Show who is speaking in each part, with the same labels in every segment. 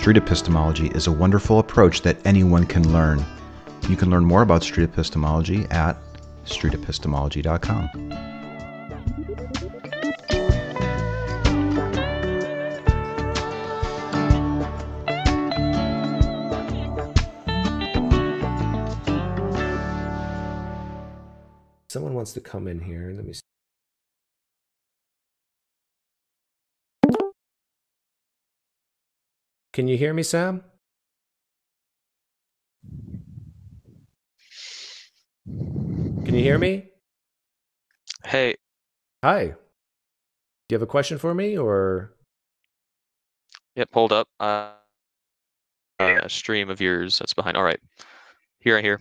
Speaker 1: street epistemology is a wonderful approach that anyone can learn. You can learn more about street epistemology at streetepistemology.com.
Speaker 2: Someone wants to come in here. Let me see. Can you hear me, Sam? Can you hear me?
Speaker 3: Hey,
Speaker 2: Hi. Do you have a question for me or
Speaker 3: yep, hold up. Uh, a stream of yours that's behind. All right. Here I hear.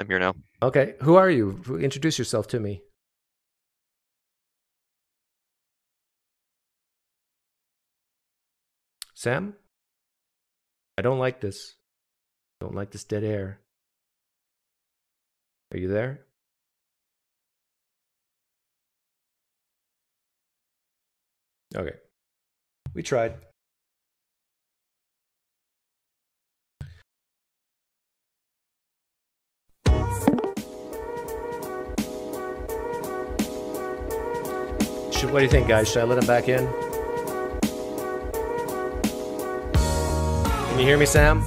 Speaker 3: I'm here now.
Speaker 2: Okay, who are you? Introduce yourself to me. Sam? I don't like this. Don't like this dead air. Are you there? Okay. We tried. What do you think, guys? Should I let him back in? Can you hear me, Sam?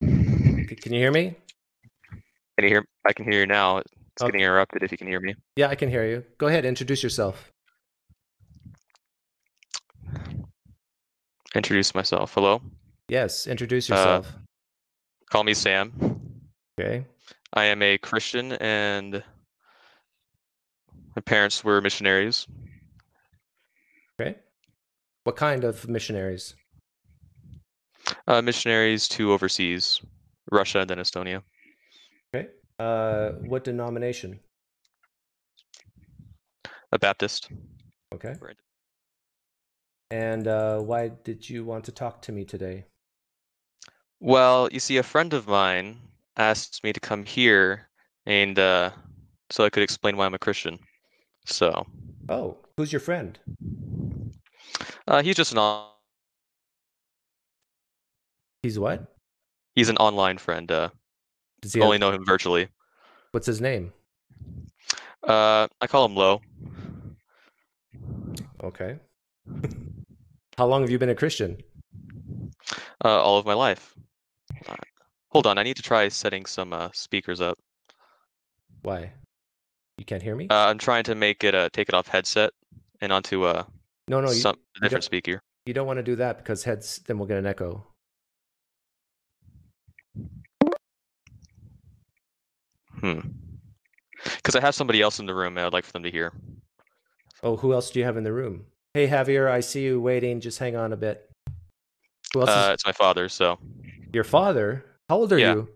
Speaker 2: Can you hear me?
Speaker 3: Can you hear? I can hear you now. It's
Speaker 2: Okay.
Speaker 3: getting interrupted if you can hear me.
Speaker 2: Yeah, I can hear you. Go ahead, introduce yourself.
Speaker 3: Introduce myself. Hello.
Speaker 2: Yes, introduce
Speaker 3: Uh,
Speaker 2: yourself.
Speaker 3: Call me Sam.
Speaker 2: okay.
Speaker 3: I am a Christian and my parents were missionaries.
Speaker 2: Okay. What kind of missionaries?
Speaker 3: Uh, missionaries to overseas, Russia and then Estonia.
Speaker 2: Okay. Uh, what denomination?
Speaker 3: A Baptist.
Speaker 2: Okay.
Speaker 3: Right.
Speaker 2: And uh, why did you want to talk to me today?
Speaker 3: Well, you see, a friend of mine asked me to come here and uh, so I could explain why I'm a Christian. So
Speaker 2: Oh, who's your friend?
Speaker 3: Uh, he's just an on-
Speaker 2: He's what?
Speaker 3: he's an online friend. Uh,
Speaker 2: Does he
Speaker 3: only
Speaker 2: have,
Speaker 3: know him virtually.
Speaker 2: what's his name?
Speaker 3: Uh, I call him Low.
Speaker 2: Okay. How long have you been a Christian?
Speaker 3: Uh, all of my life. Uh, hold on, I need to try setting some uh, speakers up.
Speaker 2: Why? You can't hear me?
Speaker 3: Uh, I'm trying to make it uh, take it off headset and onto uh,
Speaker 2: no, no, you,
Speaker 3: some
Speaker 2: you
Speaker 3: different
Speaker 2: don't-
Speaker 3: speaker.
Speaker 2: you don't want to do that because heads then we'll get an echo.
Speaker 3: Hmm. Because I have somebody else in the room, and I'd like for them to hear.
Speaker 2: Oh, who else do you have in the room? Hey, Javier, I see you waiting. Just hang on a bit. Who else?
Speaker 3: Uh,
Speaker 2: is
Speaker 3: it's my father, so
Speaker 2: your father? How old are
Speaker 3: yeah.
Speaker 2: you?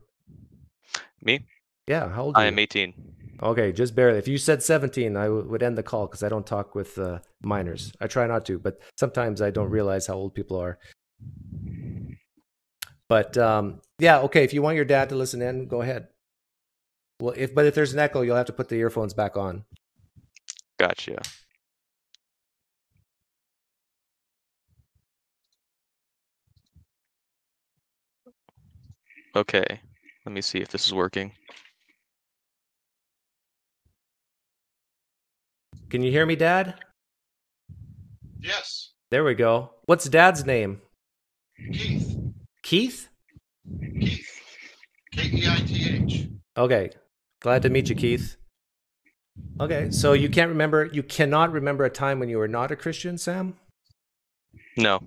Speaker 3: Me.
Speaker 2: Yeah, how old are
Speaker 3: I
Speaker 2: you?
Speaker 3: am 18.
Speaker 2: Okay, just barely. If you said 17, I w- would end the call because I don't talk with uh, minors. I try not to, but sometimes I don't realize how old people are. But um, yeah, okay. If you want your dad to listen in, go ahead. Well, if but if there's an echo, you'll have to put the earphones back on.
Speaker 3: Gotcha. Okay, let me see if this is working.
Speaker 2: Can you hear me, Dad?
Speaker 4: Yes,
Speaker 2: There we go. What's Dad's name?
Speaker 4: Keith.
Speaker 2: Keith.
Speaker 4: Keith. K E I T H.
Speaker 2: Okay. Glad to meet you, Keith. Okay, so you can't remember, you cannot remember a time when you were not a Christian, Sam?
Speaker 3: No.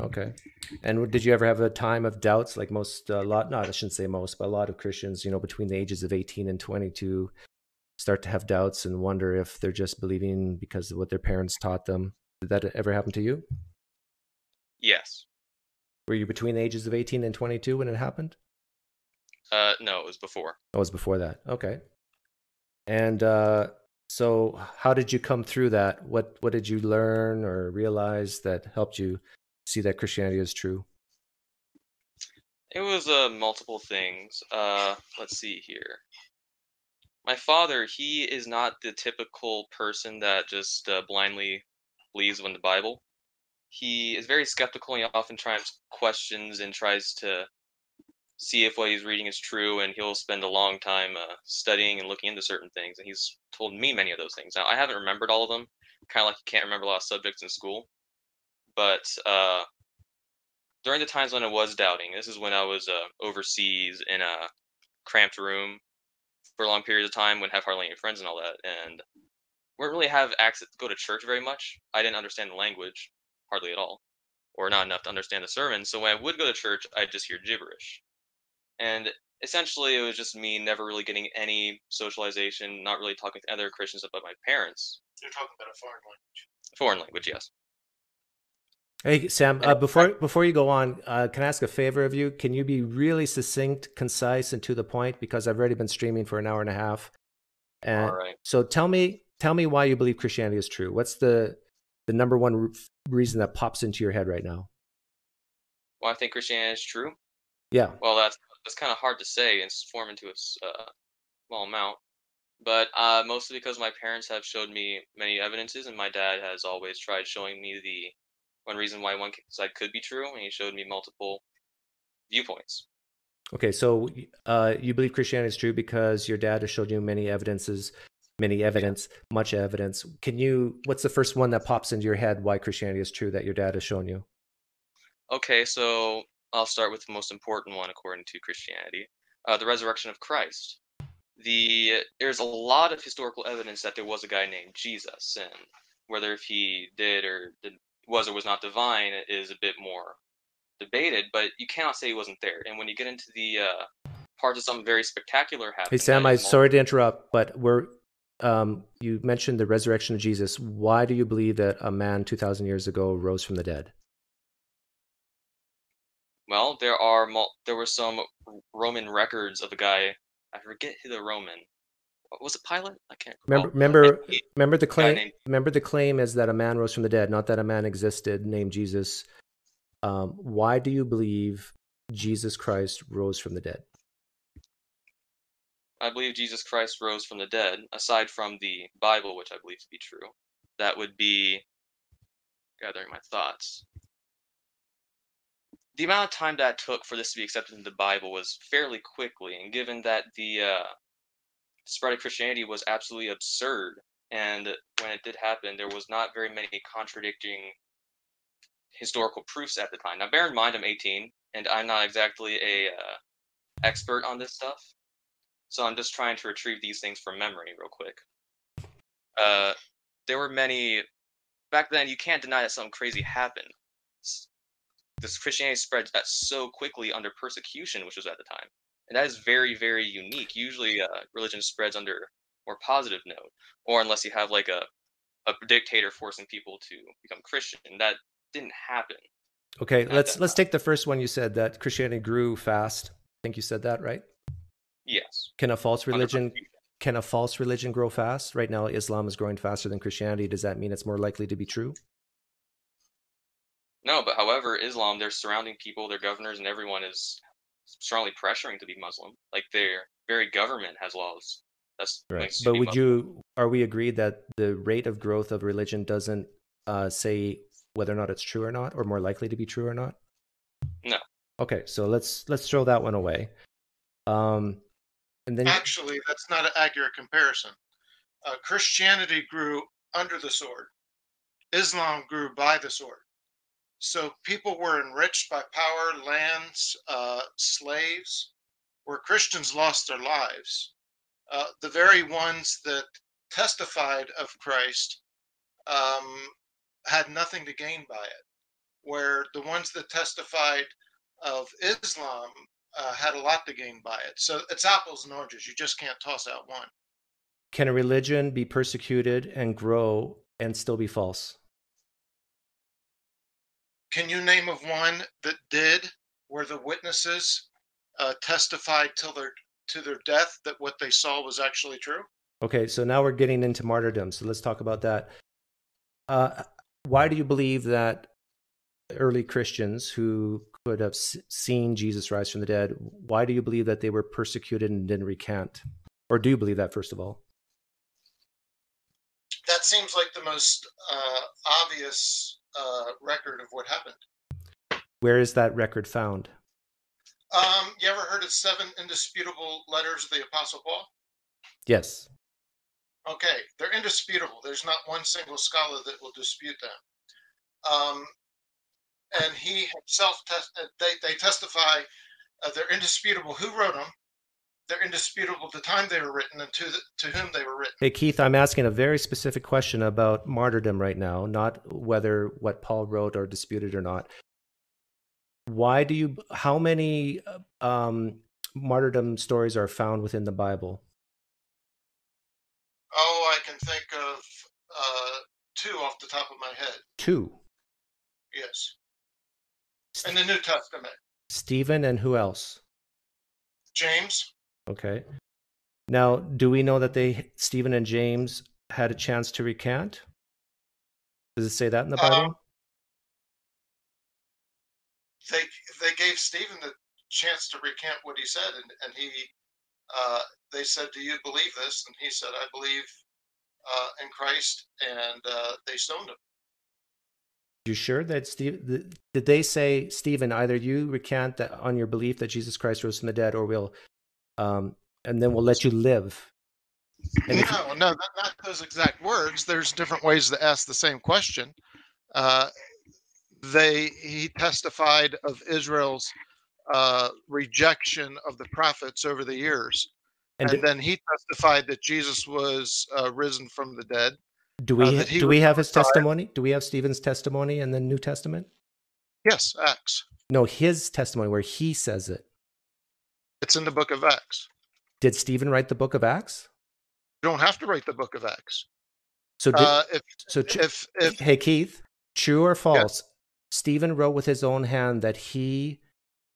Speaker 2: Okay. And did you ever have a time of doubts, like most, a lot, not, I shouldn't say most, but a lot of Christians, you know, between the ages of 18 and 22, start to have doubts and wonder if they're just believing because of what their parents taught them? Did that ever happen to you?
Speaker 3: Yes.
Speaker 2: Were you between the ages of 18 and 22 when it happened?
Speaker 3: Uh, no, it was before.
Speaker 2: Oh, it was before that. Okay. And uh, so, how did you come through that? What What did you learn or realize that helped you see that Christianity is true?
Speaker 3: It was uh, multiple things. Uh, let's see here. My father, he is not the typical person that just uh, blindly believes in the Bible. he is very skeptical. And he often tries questions and tries to see if what he's reading is true, and he'll spend a long time uh, studying and looking into certain things. And he's told me many of those things. Now, I haven't remembered all of them, kind of like you can't remember a lot of subjects in school. But uh, during the times when I was doubting, this is when I was uh, overseas in a cramped room for long periods of time, when have hardly any friends and all that, and wouldn't really have access to go to church very much. I didn't understand the language hardly at all, or not enough to understand the sermon. So when I would go to church, I'd just hear gibberish and essentially it was just me never really getting any socialization, not really talking to other Christians about my parents.
Speaker 4: You're talking about a foreign language.
Speaker 3: Foreign language, yes.
Speaker 2: Hey Sam, uh, before before you go on, uh, can I ask a favor of you? Can you be really succinct, concise, and to the point? Because I've already been streaming for an hour and a half. And
Speaker 3: All right.
Speaker 2: so tell me, tell me why you believe Christianity is true. What's the the number one re- reason that pops into your head right now?
Speaker 3: Well, I think Christianity is true.
Speaker 2: Yeah.
Speaker 3: Well, that's that's kind of hard to say and form into a uh, small amount, but uh, mostly because my parents have showed me many evidences, and my dad has always tried showing me the one reason why one side could be true, and he showed me multiple viewpoints.
Speaker 2: Okay, so uh, you believe Christianity is true because your dad has showed you many evidences, many evidence, much evidence. Can you? What's the first one that pops into your head why Christianity is true that your dad has shown you?
Speaker 3: Okay, so I'll start with the most important one according to Christianity, uh, the resurrection of Christ. The there's a lot of historical evidence that there was a guy named Jesus, and whether if he did or did, was or was not divine is a bit more debated. But you cannot say he wasn't there. And when you get into the uh, parts of something very spectacular happening,
Speaker 2: Hey Sam,
Speaker 3: I'm
Speaker 2: sorry to interrupt, but we're um, you mentioned the resurrection of Jesus. Why do you believe that a man two thousand years ago rose from the dead?
Speaker 3: Well, there are there were some Roman records of a guy. I forget who the Roman was. It Pilate? I can't
Speaker 2: Remember, remember, remember the claim.
Speaker 3: named-
Speaker 2: Remember the claim is that a man rose from the dead, not that a man existed named Jesus. Um, why do you believe Jesus Christ rose from the dead?
Speaker 3: I believe Jesus Christ rose from the dead, aside from the Bible, which I believe to be true. That would be gathering my thoughts. The amount of time that took for this to be accepted in the Bible was fairly quickly, and given that the uh, spread of Christianity was absolutely absurd, and when it did happen, there was not very many contradicting historical proofs at the time. Now, bear in mind, I'm 18, and I'm not exactly a uh, expert on this stuff. So I'm just trying to retrieve these things from memory real quick. Uh, there were many back then. You can't deny that something crazy happened. This Christianity spread so quickly under persecution, which was at the time, and that is very, very unique. Usually, uh, religion spreads under more positive note, or unless you have like a a dictator forcing people to become Christian. That didn't happen.
Speaker 2: Okay,
Speaker 3: Not
Speaker 2: let's let's
Speaker 3: fast.
Speaker 2: take the first one you said that Christianity grew fast. I think you said that, right?
Speaker 3: Yes.
Speaker 2: Can a false religion can a false religion grow fast? Right now Islam is growing faster than Christianity. Does that mean it's more likely to be true?
Speaker 3: No, but however, Islam, their surrounding people, their governors, and everyone is strongly pressuring to be Muslim. Like their very government has laws. That's right. you
Speaker 2: But would
Speaker 3: Muslim.
Speaker 2: you are we agreed that the rate of growth of religion doesn't uh, say whether or not it's true or not, or more likely to be true or not?
Speaker 3: No.
Speaker 2: Okay, so let's let's throw that one away. Um, and then
Speaker 4: Actually, that's not an accurate comparison. Uh, Christianity grew under the sword. Islam grew by the sword. So people were enriched by power, lands, uh, slaves, where Christians lost their lives. Uh, the very ones that testified of Christ um, had nothing to gain by it, where the ones that testified of Islam uh, had a lot to gain by it. So it's apples and oranges. You just can't toss out one.
Speaker 2: can a religion be persecuted and grow and still be false?
Speaker 4: Can you name of one that did, where the witnesses uh, testified till their to their death that what they saw was actually true?
Speaker 2: Okay, so now we're getting into martyrdom. So let's talk about that. Uh, why do you believe that early Christians who could have seen Jesus rise from the dead, why do you believe that they were persecuted and didn't recant? Or do you believe that, first of all?
Speaker 4: That seems like the most uh, obvious
Speaker 5: uh, record of what happened.
Speaker 2: Where is that record found?
Speaker 5: Um, you ever heard of seven indisputable letters of the Apostle Paul?
Speaker 2: Yes.
Speaker 5: Okay, they're indisputable. There's not one single scholar that will dispute them. Um, and he himself, test, they, they testify uh, they're indisputable who wrote them, they're indisputable the time they were written and to, the, to whom they were written.
Speaker 2: Hey, Keith, I'm asking a very specific question about martyrdom right now, not whether what Paul wrote are disputed or not. Why do you, how many um, martyrdom stories are found within the Bible?
Speaker 5: Oh, I can think of uh, two off the top of my head.
Speaker 2: Two.
Speaker 5: Yes. In the New Testament.
Speaker 2: Stephen and who else?
Speaker 5: James.
Speaker 2: Okay. Now, do we know that they Stephen and James had a chance to recant? Does it say that in the Bible? Um,
Speaker 5: they they gave Stephen the chance to recant what he said, and and he uh, they said, "Do you believe this?" And he said, "I believe uh, in Christ," and uh, they stoned him.
Speaker 2: You sure that Steve? Did they say, Stephen, either you recant that on your belief that Jesus Christ rose from the dead, or we'll, um, and then we'll let you live?
Speaker 5: And no, no, not, not, those exact words. There's different ways to ask the same question. Uh, they he testified of Israel's uh, rejection of the prophets over the years, and, and then he testified that Jesus was uh, risen from the dead.
Speaker 2: Do we uh, do we have his testimony? Do we have Stephen's testimony in the New Testament?
Speaker 5: Yes, Acts.
Speaker 2: No, his testimony where he says it.
Speaker 5: It's in the book of Acts.
Speaker 2: Did Stephen write the book of Acts?
Speaker 5: You don't have to write the book of Acts.
Speaker 2: So did, uh, if, so tr- if, if hey Keith, true or false? Yes. Stephen wrote with his own hand that he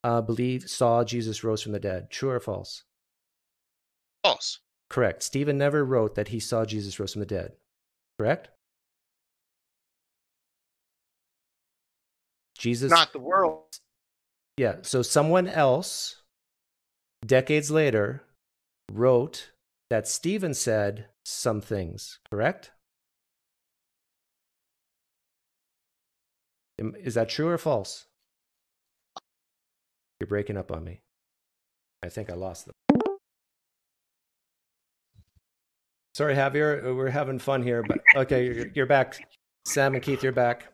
Speaker 2: uh, believed saw Jesus rose from the dead. True or false?
Speaker 5: False.
Speaker 2: Correct. Stephen never wrote that he saw Jesus rose from the dead correct? Jesus.
Speaker 5: Not the world.
Speaker 2: Yeah. So someone else, decades later, wrote that Stephen said some things, correct? Is that true or false? You're breaking up on me. I think I lost them. Sorry, Javier, uh, we're having fun here, but okay, you're, you're back. Sam and Keith, you're back.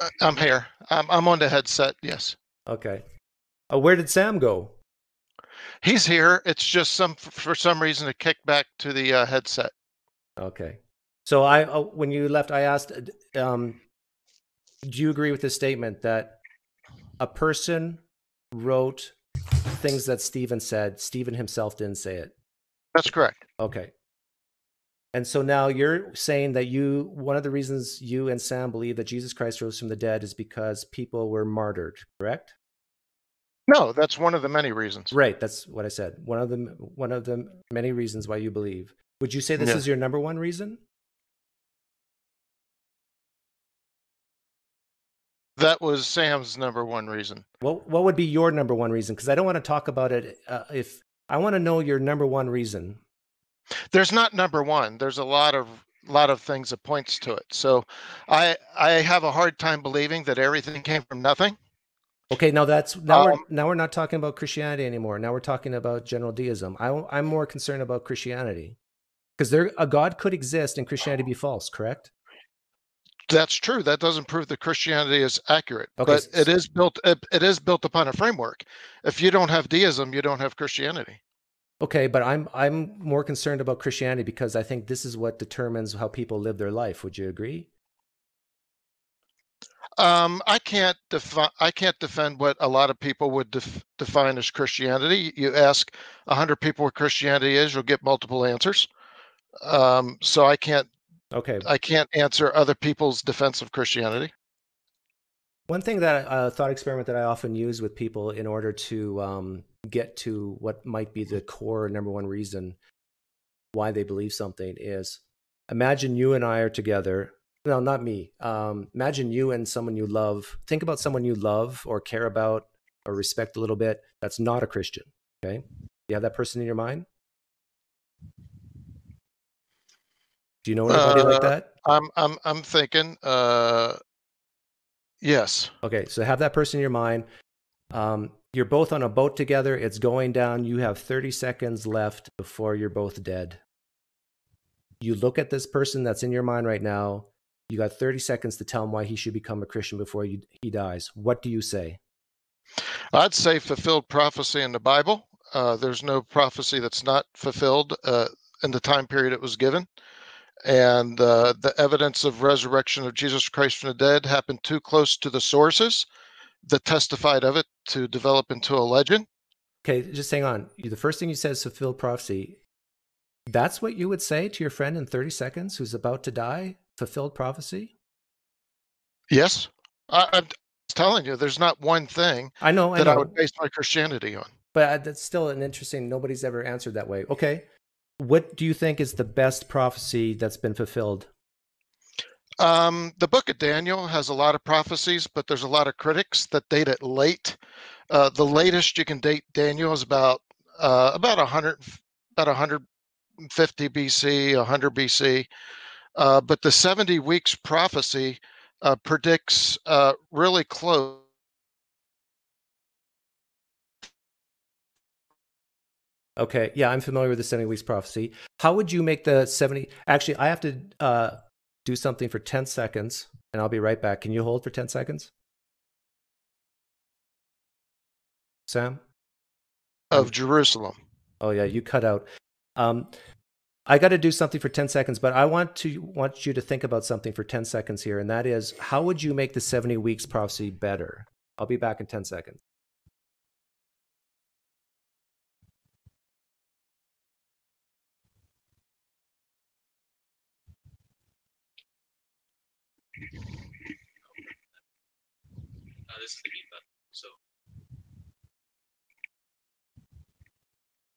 Speaker 5: Uh, I'm here. I'm, I'm on the headset. Yes.
Speaker 2: Okay. Uh, where did Sam go?
Speaker 5: He's here. It's just some for some reason it kicked back to the uh, headset.
Speaker 2: Okay. So I, uh, when you left, I asked, um, do you agree with the statement that a person wrote things that Stephen said? Stephen himself didn't say it.
Speaker 5: That's correct.
Speaker 2: Okay. And so now you're saying that you, one of the reasons you and Sam believe that Jesus Christ rose from the dead is because people were martyred, correct?
Speaker 5: No, that's one of the many reasons.
Speaker 2: Right, that's what I said. One of the one of the many reasons why you believe. Would you say this is your number one reason?
Speaker 5: That was Sam's number one reason.
Speaker 2: What what would be your number one reason? Because I don't want to talk about it. Uh, if I want to know your number one reason,
Speaker 5: there's not number one. There's a lot of lot of things that points to it. So I I have a hard time believing that everything came from nothing.
Speaker 2: Okay, now that's now um, we're now we're not talking about Christianity anymore. Now we're talking about general deism. I, I'm more concerned about Christianity because there a God could exist and Christianity be false. Correct?
Speaker 5: That's true. That doesn't prove that Christianity is accurate, okay, but so, it is built. It, it is built upon a framework. If you don't have deism, you don't have Christianity.
Speaker 2: Okay, but I'm I'm more concerned about Christianity because I think this is what determines how people live their life. Would you agree?
Speaker 5: Um, I can't define. I can't defend what a lot of people would def- define as Christianity. You ask hundred people what Christianity is, you'll get multiple answers. Um, so I can't.
Speaker 2: Okay.
Speaker 5: I can't answer other people's defense of Christianity.
Speaker 2: One thing that a uh, thought experiment that I often use with people in order to um, get to what might be the core number one reason why they believe something is imagine you and I are together. No, not me. Um, imagine you and someone you love. Think about someone you love or care about or respect a little bit. That's not a Christian. Okay. You have that person in your mind? Do you know anybody uh, like that?
Speaker 5: I'm I'm I'm thinking uh Yes.
Speaker 2: Okay, so have that person in your mind. Um, you're both on a boat together. It's going down. You have 30 seconds left before you're both dead. You look at this person that's in your mind right now. You got 30 seconds to tell him why he should become a Christian before you, he dies. What do you say?
Speaker 5: I'd say fulfilled prophecy in the Bible. Uh, there's no prophecy that's not fulfilled uh, in the time period it was given. And uh, the evidence of resurrection of Jesus Christ from the dead happened too close to the sources that testified of it to develop into a legend.
Speaker 2: Okay, just hang on. The first thing you said is fulfilled prophecy. That's what you would say to your friend in 30 seconds who's about to die? Fulfilled prophecy?
Speaker 5: Yes. I, I'm telling you, there's not one thing
Speaker 2: I know, I
Speaker 5: that
Speaker 2: know.
Speaker 5: I would base my Christianity on.
Speaker 2: But uh, that's still an interesting. Nobody's ever answered that way. Okay, what do you think is the best prophecy that's been fulfilled?
Speaker 5: Um, the book of Daniel has a lot of prophecies, but there's a lot of critics that date it late. Uh, the latest you can date Daniel is about uh, about 100, about 150 BC, 100 BC. Uh, but the 70 weeks prophecy uh, predicts uh, really close.
Speaker 2: Okay, yeah, I'm familiar with the 70 weeks prophecy. How would you make the 70? Actually, I have to uh, do something for 10 seconds, and I'll be right back. Can you hold for 10 seconds? Sam?
Speaker 5: of Jerusalem.
Speaker 2: Oh yeah, you cut out. Um, I got to do something for 10 seconds, but I want to want you to think about something for 10 seconds here, and that is how would you make the 70 weeks prophecy better? I'll be back in 10 seconds.
Speaker 3: Uh, this is the button. So,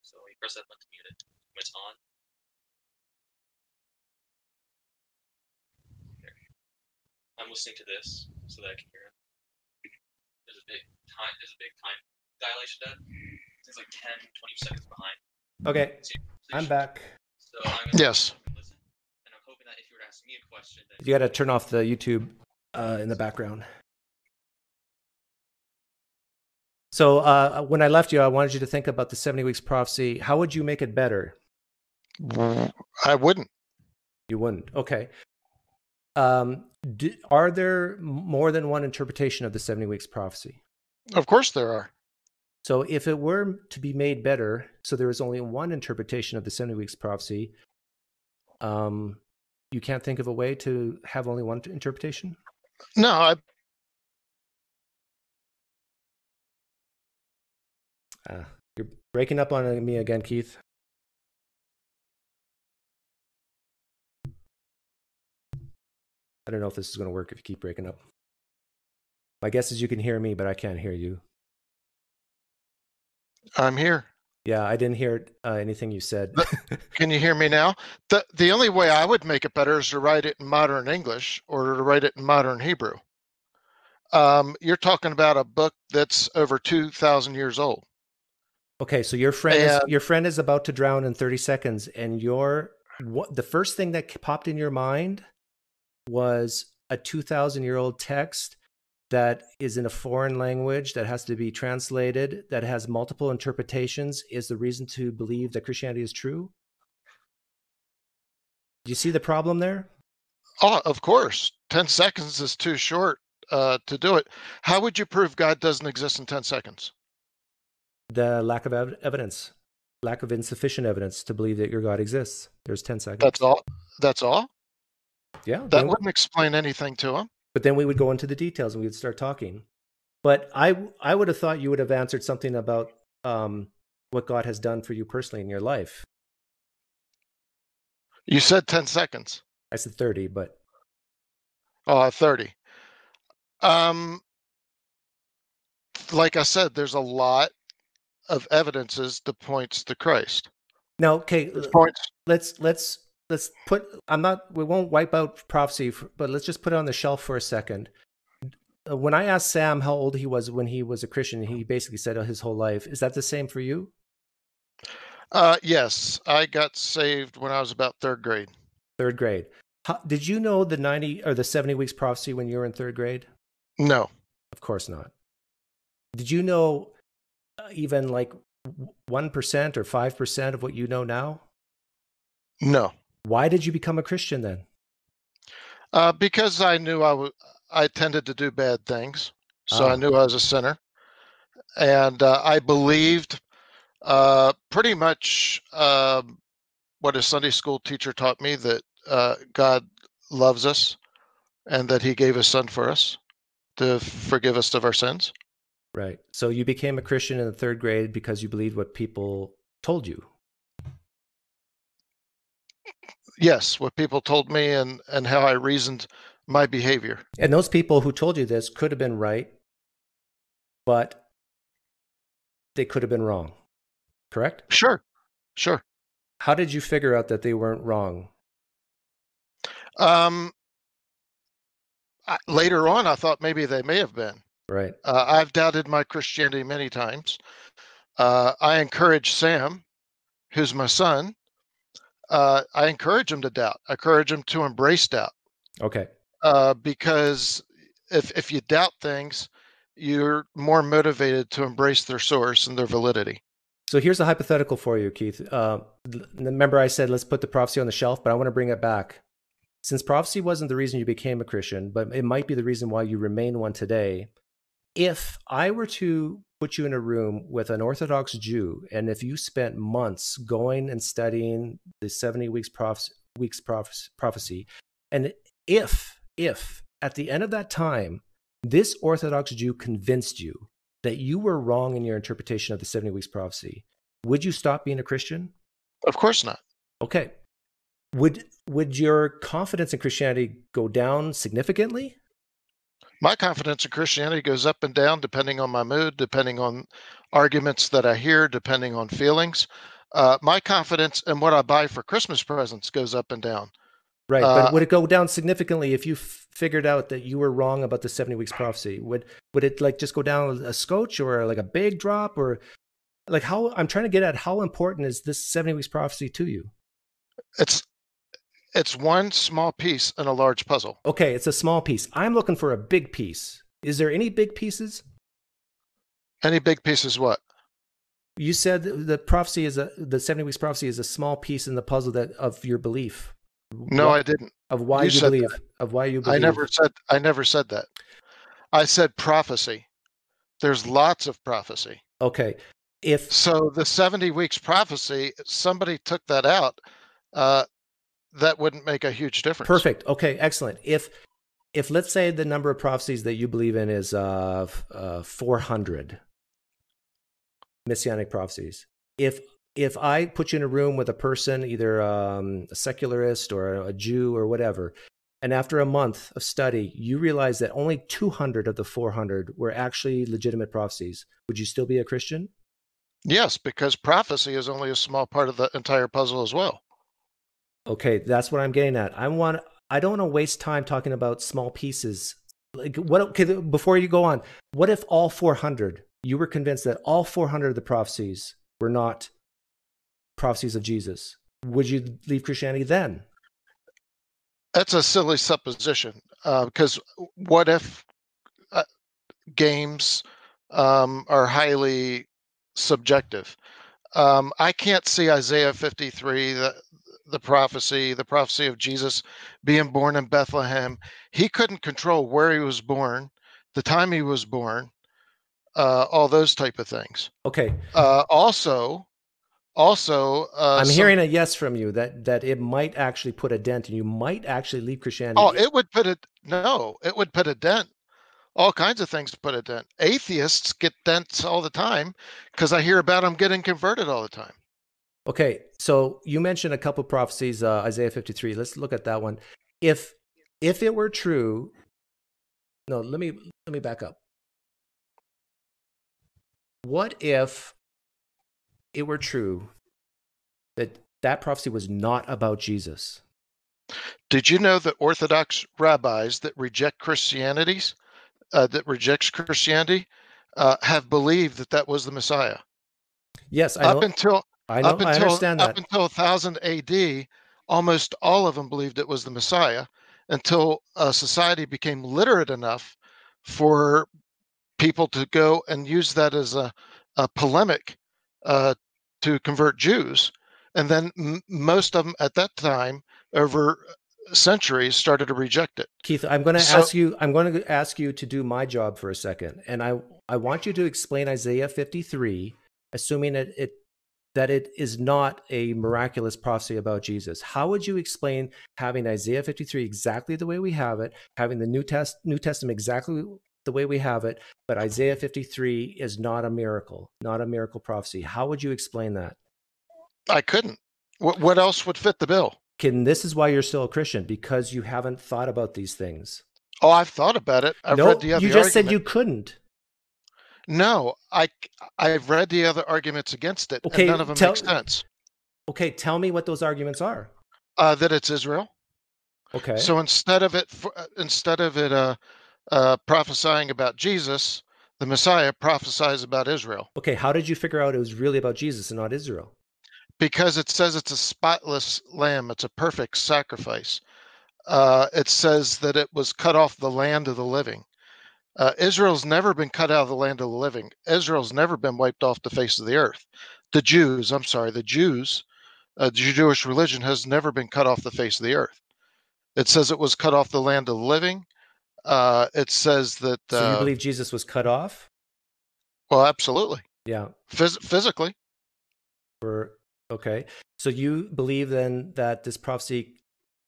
Speaker 3: so you press that button to mute it, when it's on. I'm listening to this so that I can hear it. There's a big time. There's a big time dilation. That it's like 10, 20 seconds behind.
Speaker 2: Okay,
Speaker 3: So,
Speaker 2: I'm back.
Speaker 3: So I'm
Speaker 5: Yes.
Speaker 3: listen, and I'm hoping that if you were to ask me a question, then
Speaker 2: You got to turn off the YouTube uh, in the background. So uh, when I left you, I wanted you to think about the 70 weeks prophecy. How would you make it better?
Speaker 5: I wouldn't.
Speaker 2: You wouldn't. Okay. Um, do, are there more than one interpretation of the 70 weeks prophecy?
Speaker 5: Of course there are.
Speaker 2: So if it were to be made better, so there is only one interpretation of the 70 weeks prophecy, um, you can't think of a way to have only one interpretation?
Speaker 5: No, I,
Speaker 2: Uh, you're breaking up on me again, Keith. I don't know if this is going to work if you keep breaking up. My guess is you can hear me, but I can't hear you.
Speaker 5: I'm here.
Speaker 2: Yeah, I didn't hear uh, anything you said.
Speaker 5: Can you hear me now? The the only way I would make it better is to write it in modern English or to write it in modern Hebrew. Um, you're talking about a book that's over two thousand years old.
Speaker 2: okay, so your friend is, your friend is about to drown in 30 seconds, and your what the first thing that popped in your mind was a 2,000 year old text that is in a foreign language that has to be translated that has multiple interpretations is the reason to believe that Christianity is true. Do you see the problem there?
Speaker 5: Oh, of course. Ten seconds is too short uh, to do it. How would you prove God doesn't exist in ten seconds?
Speaker 2: The lack of ev- evidence, lack of insufficient evidence to believe that your God exists. There's 10 seconds.
Speaker 5: That's all. That's all.
Speaker 2: Yeah.
Speaker 5: That wouldn't explain anything to him.
Speaker 2: but then we would go into the details and we would start talking. But I I would have thought you would have answered something about um, what God has done for you personally in your life.
Speaker 5: You said ten seconds.
Speaker 2: I said 30, but
Speaker 5: Oh, 30. Um, like I said, there's a lot of evidences that points to Christ.
Speaker 2: now okay,
Speaker 5: points.
Speaker 2: let's let's let's put I'm not we won't wipe out prophecy, but let's just put it on the shelf for a second. Uh, When I asked Sam how old he was when he was a Christian, he basically said oh, his whole life. Is that the same for you?
Speaker 5: Uh, yes, I got saved when I was about third grade.
Speaker 2: Third grade. How, did you know the 90 or the 70 weeks prophecy when you were in third grade?
Speaker 5: No.
Speaker 2: Of course not. Did you know uh, even like 1% or 5% of what you know now?
Speaker 5: No.
Speaker 2: Why did you become a Christian then?
Speaker 5: Uh, because I knew I was, I tended to do bad things, so
Speaker 2: Ah.
Speaker 5: I knew I was a sinner, and uh, I believed uh, pretty much um, what a Sunday school teacher taught me that uh, God loves us, and that He gave His Son for us to forgive us of our sins.
Speaker 2: Right. So you became a Christian in the third grade because you believed what people told you.
Speaker 5: Yes, what people told me and and how I reasoned my behavior.
Speaker 2: And those people who told you this could have been right, but they could have been wrong. Correct?
Speaker 5: Sure, sure.
Speaker 2: How did you figure out that they weren't wrong?
Speaker 5: Um, I, later on, I thought maybe they may have been.
Speaker 2: Right.
Speaker 5: Uh, I've doubted my Christianity many times. Uh, I encourage Sam, who's my son. Uh, I encourage them to doubt. I encourage them to embrace doubt
Speaker 2: Okay.
Speaker 5: uh, because if if you doubt things, you're more motivated to embrace their source and their validity.
Speaker 2: So here's a hypothetical for you, Keith. Uh, remember, I said let's put the prophecy on the shelf, but I want to bring it back. Since prophecy wasn't the reason you became a Christian, but it might be the reason why you remain one today. If I were to put you in a room with an Orthodox Jew, and if you spent months going and studying the 70 weeks, weeks proph- prophecy, and if, if at the end of that time, this Orthodox Jew convinced you that you were wrong in your interpretation of the 70 weeks prophecy, would you stop being a Christian?
Speaker 5: Of course not.
Speaker 2: Okay. Would would your confidence in Christianity go down significantly?
Speaker 5: My confidence in Christianity goes up and down depending on my mood, depending on arguments that I hear, depending on feelings. Uh, my confidence in what I buy for Christmas presents goes up and down.
Speaker 2: Right,
Speaker 5: Uh,
Speaker 2: but would it go down significantly if you f- figured out that you were wrong about the 70 weeks prophecy? Would would it like just go down a scotch or like a big drop or like how I'm trying to get at how important is this 70 weeks prophecy to you?
Speaker 5: It's it's one small piece in a large puzzle.
Speaker 2: Okay, it's a small piece. I'm looking for a big piece. Is there any big pieces?
Speaker 5: Any big pieces what?
Speaker 2: You said the prophecy is a the 70 weeks prophecy is a small piece in the puzzle that of your belief.
Speaker 5: No,
Speaker 2: Why-
Speaker 5: I didn't.
Speaker 2: of why
Speaker 5: you
Speaker 2: you, believe of why you believe.
Speaker 5: I never said I never said that. I said prophecy. There's lots of prophecy.
Speaker 2: Okay. If
Speaker 5: So the 70 weeks prophecy, somebody took that out, uh, that wouldn't make a huge difference.
Speaker 2: perfect. Okay, excellent. If if let's say the number of prophecies that you believe in is uh, uh 400 messianic prophecies. If if I put you in a room with a person, either um, a secularist or a Jew or whatever, and after a month of study, you realize that only 200 of the 400 were actually legitimate prophecies, would you still be a Christian?
Speaker 5: Yes, because prophecy is only a small part of the entire puzzle as well.
Speaker 2: Okay, that's what I'm getting at. I want I don't want to waste time talking about small pieces. Like what okay, before you go on, what if all 400 you were convinced that all 400 of the prophecies were not prophecies of Jesus? Would you leave Christianity then?
Speaker 5: That's a silly supposition uh, because what if uh, games um, are highly subjective? Um, I can't see Isaiah 53, the, the prophecy, the prophecy of Jesus being born in Bethlehem. He couldn't control where he was born, the time he was born, uh, all those type of things.
Speaker 2: Okay,
Speaker 5: Uh, also, also, uh,
Speaker 2: I'm
Speaker 5: some-
Speaker 2: hearing a yes from you that that it might actually put a dent and you might actually leave Christianity.
Speaker 5: Oh, it would put a no. It would put a dent. All kinds of things to put a dent. Atheists get dents all the time because I hear about them getting converted all the time.
Speaker 2: Okay, so you mentioned a couple prophecies, uh, Isaiah 53. Let's look at that one. If if it were true, no, let me let me back up. What if it were true that that prophecy was not about Jesus?
Speaker 5: Did you know that Orthodox rabbis that reject Christianities, uh, that rejects Christianity, uh, have believed that that was the Messiah
Speaker 2: Yes, I
Speaker 5: up
Speaker 2: know.
Speaker 5: until
Speaker 2: I know.
Speaker 5: up until
Speaker 2: I understand
Speaker 5: up until 1000 AD. Almost all of them believed it was the Messiah until uh, society became literate enough for people to go and use that as a, a polemic uh, to convert Jews. And then m- most of them at that time, over centuries, started to reject it.
Speaker 2: Keith, I'm going to
Speaker 5: So-
Speaker 2: ask you. I'm going to ask you to do my job for a second, and I I want you to explain Isaiah 53, assuming that it that it is not a miraculous prophecy about Jesus. How would you explain having Isaiah 53 exactly the way we have it, having the New Test New Testament exactly the way we have it, but Isaiah 53 is not a miracle, not a miracle prophecy? How would you explain that?
Speaker 5: I couldn't. What, what else would fit the bill?
Speaker 2: Can this is why you're still a Christian because you haven't thought about these things.
Speaker 5: Oh, I've thought about it. I've
Speaker 2: no,
Speaker 5: read the other
Speaker 2: you just said you couldn't.
Speaker 5: No, I I've read the other arguments against it,
Speaker 2: Okay,
Speaker 5: and none of them
Speaker 2: tell-
Speaker 5: make sense.
Speaker 2: Okay, tell me what those arguments are.
Speaker 5: Uh, that it's Israel.
Speaker 2: Okay.
Speaker 5: So instead of it, uh, instead of it, uh, uh, prophesying about Jesus, the Messiah prophesies about Israel
Speaker 2: okay, how did you figure out it was really about Jesus and not Israel?
Speaker 5: because it says it's a spotless lamb. It's a perfect sacrifice. Uh, it says that it was cut off the land of the living. Uh, Israel's never been cut out of the land of the living. Israel's never been wiped off the face of the earth. The Jews, I'm sorry, the Jews, uh, the Jewish religion has never been cut off the face of the earth. It says it was cut off the land of the living. Uh, it says that.
Speaker 2: So you
Speaker 5: uh,
Speaker 2: believe Jesus was cut off?
Speaker 5: well, absolutely,
Speaker 2: Yeah.
Speaker 5: Phys- physically.
Speaker 2: For okay. So you believe then that this prophecy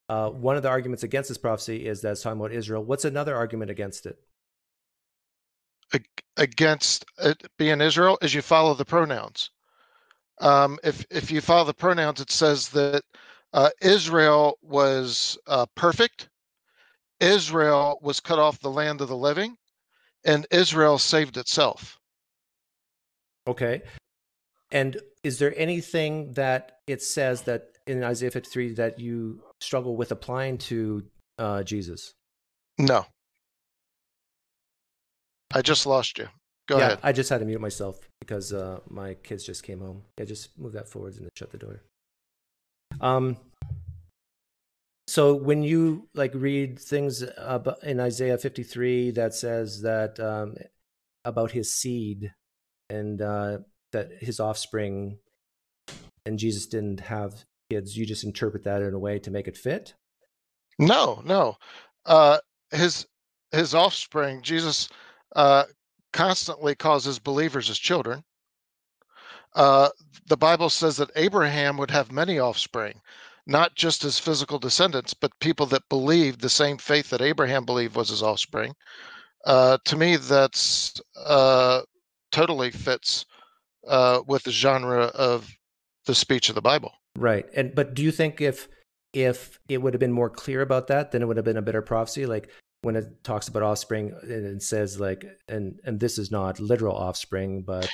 Speaker 2: uh, one of the arguments against this prophecy is that it's talking about Israel. What's another argument against it?
Speaker 5: Ag- against it being Israel is you follow the pronouns. Um, if if you follow the pronouns, it says that uh, Israel was uh, perfect. Israel was cut off the land of the living, and Israel saved itself.
Speaker 2: Okay. And is there anything that it says that in Isaiah 53 that you struggle with applying to uh, Jesus?
Speaker 5: No, I just lost you. Go
Speaker 2: yeah,
Speaker 5: ahead.
Speaker 2: I just had to mute myself because uh, my kids just came home. Yeah, just move that forwards and then shut the door. Um. So when you like read things about in Isaiah 53 that says that um, about his seed and uh, that his offspring and Jesus didn't have kids, you just interpret that in a way to make it fit.
Speaker 5: No, no. Uh, his his offspring, Jesus, uh, constantly calls his believers as children. Uh, the Bible says that Abraham would have many offspring, not just his physical descendants, but people that believed the same faith that Abraham believed was his offspring. Uh, to me, that's uh, totally fits uh, with the genre of the speech of the Bible.
Speaker 2: Right. And but do you think if if it would have been more clear about that, then it would have been a better prophecy? Like when it talks about offspring and it says like and and this is not literal offspring, but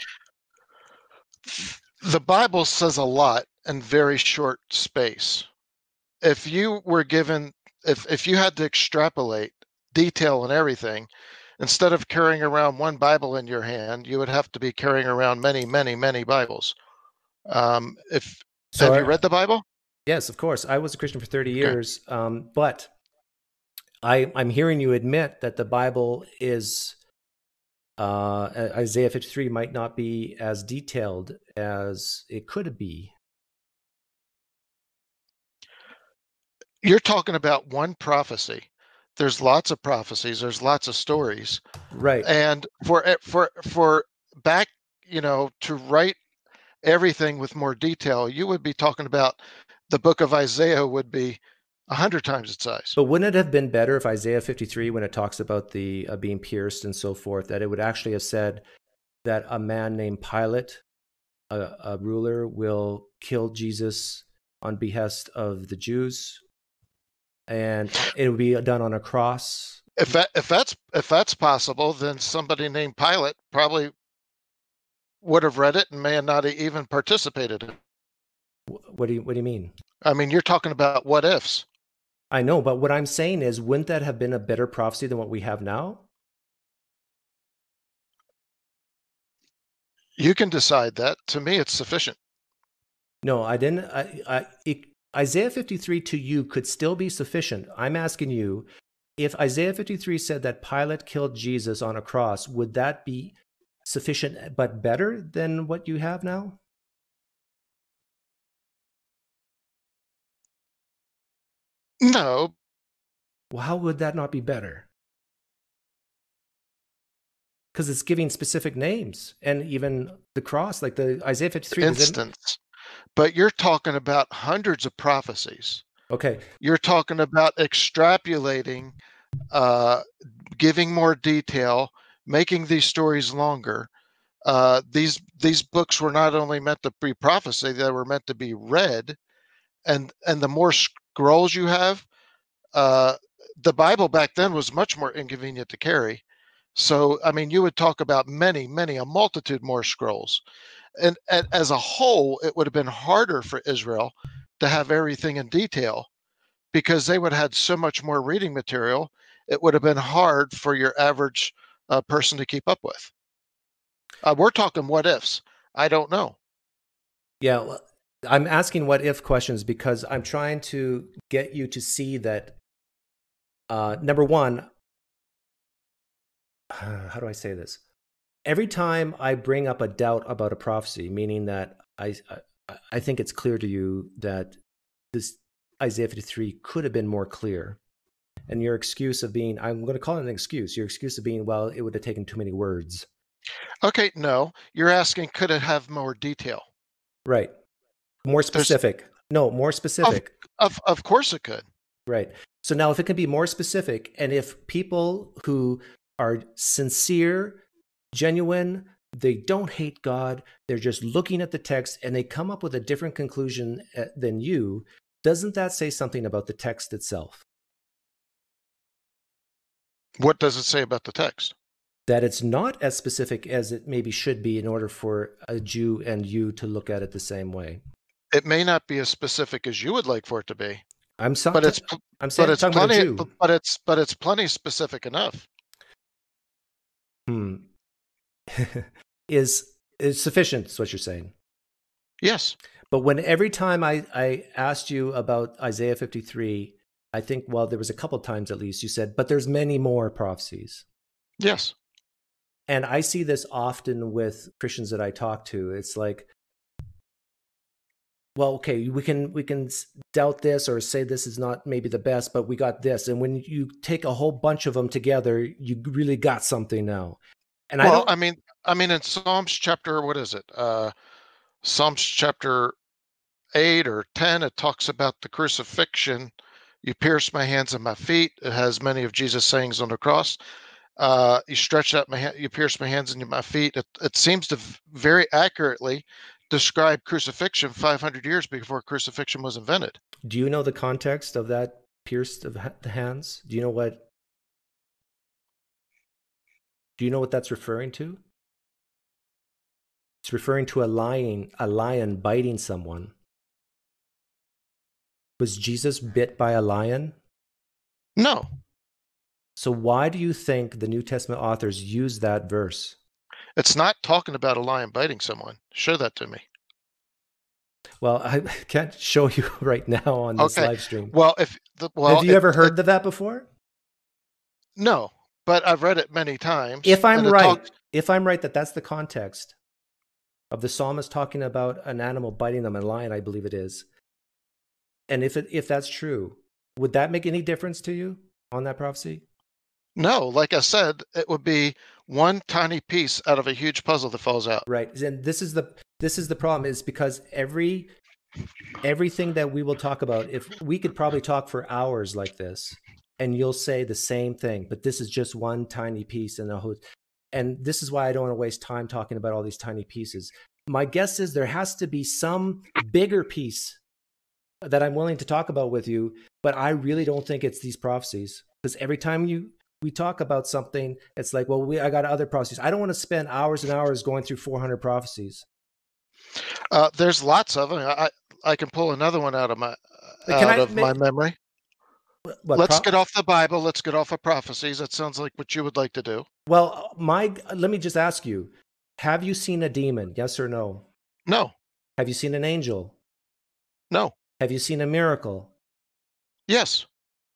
Speaker 5: the Bible says a lot in very short space. If you were given, if if you had to extrapolate detail and everything, instead of carrying around one Bible in your hand, you would have to be carrying around many, many, many Bibles. Um, if
Speaker 2: so
Speaker 5: have
Speaker 2: I-
Speaker 5: you read the Bible?
Speaker 2: Yes, of course. I was a Christian for 30
Speaker 5: Okay.
Speaker 2: years, um, but I, I'm hearing you admit that the Bible is uh, Isaiah 53 might not be as detailed as it could be.
Speaker 5: You're talking about one prophecy. There's lots of prophecies. There's lots of stories.
Speaker 2: Right.
Speaker 5: and for for for back you know to write everything with more detail you would be talking about the book of isaiah would be a hundred times its size
Speaker 2: But wouldn't it have been better if Isaiah 53, when it talks about the uh, being pierced and so forth, that it would actually have said that a man named Pilate, a, a ruler, will kill Jesus on behest of the Jews, and it would be done on a cross.
Speaker 5: if that if that's if that's possible then somebody named pilate probably would have read it and may have not even participated in it.
Speaker 2: Wh- What do you What do you mean?
Speaker 5: i mean you're talking about what ifs
Speaker 2: I know, but what I'm saying is, wouldn't that have been a better prophecy than what we have now?
Speaker 5: you can decide that to me it's sufficient
Speaker 2: No, I didn't. I, I, it, Isaiah 53 to you could still be sufficient. I'm asking you, if Isaiah 53 said that Pilate killed Jesus on a cross, would that be sufficient but better than what you have now?
Speaker 5: No,
Speaker 2: Well, how would that not be better? Because it's giving specific names and even the cross, like the Isaiah 53. does it-
Speaker 5: instance. But you're talking about hundreds of prophecies.
Speaker 2: Okay.
Speaker 5: You're talking about extrapolating, uh, giving more detail, making these stories longer. Uh, these these books were not only meant to be prophecy; they were meant to be read. And and the more scrolls you have, uh, the Bible back then was much more inconvenient to carry. So I mean, you would talk about many, many, a multitude more scrolls. And, and as a whole, it would have been harder for Israel to have everything in detail because they would have had so much more reading material. It would have been hard for your average uh, person to keep up with. Uh, we're talking what ifs. I don't know.
Speaker 2: Yeah. well, I'm asking what if questions because I'm trying to get you to see that, uh, number one, how do I say this? Every time I bring up a doubt about a prophecy, meaning that I, I, I think it's clear to you that this Isaiah 53 could have been more clear. And your excuse of being, I'm going to call it an excuse, your excuse of being, well, it would have taken too many words.
Speaker 5: Okay, no, you're asking could it have more detail?
Speaker 2: Right. More specific. No, more specific.
Speaker 5: Of of course it could.
Speaker 2: Right. So now, if it can be more specific, and if people who are sincere, genuine, they don't hate God, they're just looking at the text and they come up with a different conclusion uh, than you, doesn't that say something about the text itself?
Speaker 5: What does it say about the text?
Speaker 2: That it's not as specific as it maybe should be in order for a Jew and you to look at it the same way.
Speaker 5: It may not be as specific as you would like for it to be,
Speaker 2: I'm so,
Speaker 5: but it's
Speaker 2: I'm saying
Speaker 5: but it's
Speaker 2: talking about a
Speaker 5: plenty but it's but it's plenty specific enough.
Speaker 2: Hmm. is is sufficient? Is what you're saying?
Speaker 5: Yes.
Speaker 2: But when every time I, I asked you about Isaiah 53, I think, well, there was a couple times at least, you said, but there's many more prophecies.
Speaker 5: Yes.
Speaker 2: And I see this often with Christians that I talk to. It's like, well, okay, we can we can doubt this or say this is not maybe the best, but we got this. And when you take a whole bunch of them together, you really got something now. And I
Speaker 5: well,
Speaker 2: don't
Speaker 5: I mean, I mean, in Psalms chapter, what is it? Uh, Psalms chapter eight or ten, it talks about the crucifixion. You pierced my hands and my feet. It has many of Jesus' sayings on the cross. Uh, you stretched out my hand, you pierced my hands and my feet. It, it seems to very accurately describe crucifixion 500 years before crucifixion was invented.
Speaker 2: do you know the context of that pierced of the hands? Do you know what Do you know what that's referring to? It's referring to a lion, a lion biting someone. Was Jesus bit by a lion?
Speaker 5: No,
Speaker 2: So why do you think the New Testament authors use that verse?
Speaker 5: It's not talking about a lion biting someone. Show that to me.
Speaker 2: Well, I can't show you right now on this
Speaker 5: Okay.
Speaker 2: live stream.
Speaker 5: Well, if the well,
Speaker 2: Have you
Speaker 5: it-
Speaker 2: ever heard of that before?
Speaker 5: No, but I've read it many times.
Speaker 2: If I'm right,
Speaker 5: talks-
Speaker 2: if I'm right that that's the context of the psalmist talking about an animal biting them, a lion, I believe it is. And if it, if that's true, would that make any difference to you on that prophecy?
Speaker 5: No, like I said, it would be one tiny piece out of a huge puzzle that falls out.
Speaker 2: Right. And this is the this is the problem is because every everything that we will talk about, if we could probably talk for hours like this, and you'll say the same thing, but this is just one tiny piece in the whole. And this is why I don't want to waste time talking about all these tiny pieces. My guess is there has to be some bigger piece that I'm willing to talk about with you, but I really don't think it's these prophecies because every time you we talk about something, it's like, well, we I got other prophecies. I don't want to spend hours and hours going through 400 prophecies.
Speaker 5: Uh, there's lots of them. I, I can pull another one out of my out
Speaker 2: I
Speaker 5: of my memory.
Speaker 2: What,
Speaker 5: Let's
Speaker 2: pro-
Speaker 5: get off the Bible. Let's get off of prophecies. That sounds like what you would like to do.
Speaker 2: Well, my let me just ask you: Have you seen a demon? Yes or no?
Speaker 5: No,
Speaker 2: Have you seen an angel?
Speaker 5: no,
Speaker 2: Have you seen a miracle?
Speaker 5: yes,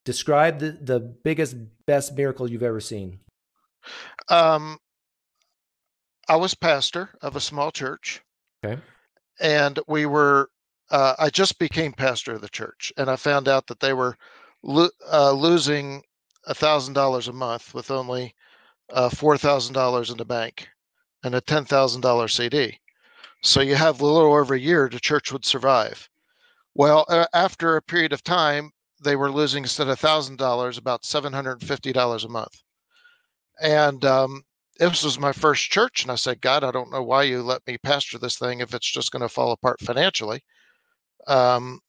Speaker 2: describe the, the biggest, best miracle you've ever seen.
Speaker 5: Um, I was pastor of a small church.
Speaker 2: Okay.
Speaker 5: And we were, uh, I just became pastor of the church, and I found out that they were lo- uh, losing a thousand dollars a month with only uh, four thousand dollars in the bank and a ten thousand dollar CD. So you have a little over a year the church would survive. Well, uh, after a period of time, they were losing instead of thousand dollars about seven hundred and fifty dollars a month. And um, this was my first church, and I said, God, I don't know why you let me pastor this thing if it's just going to fall apart financially. Um,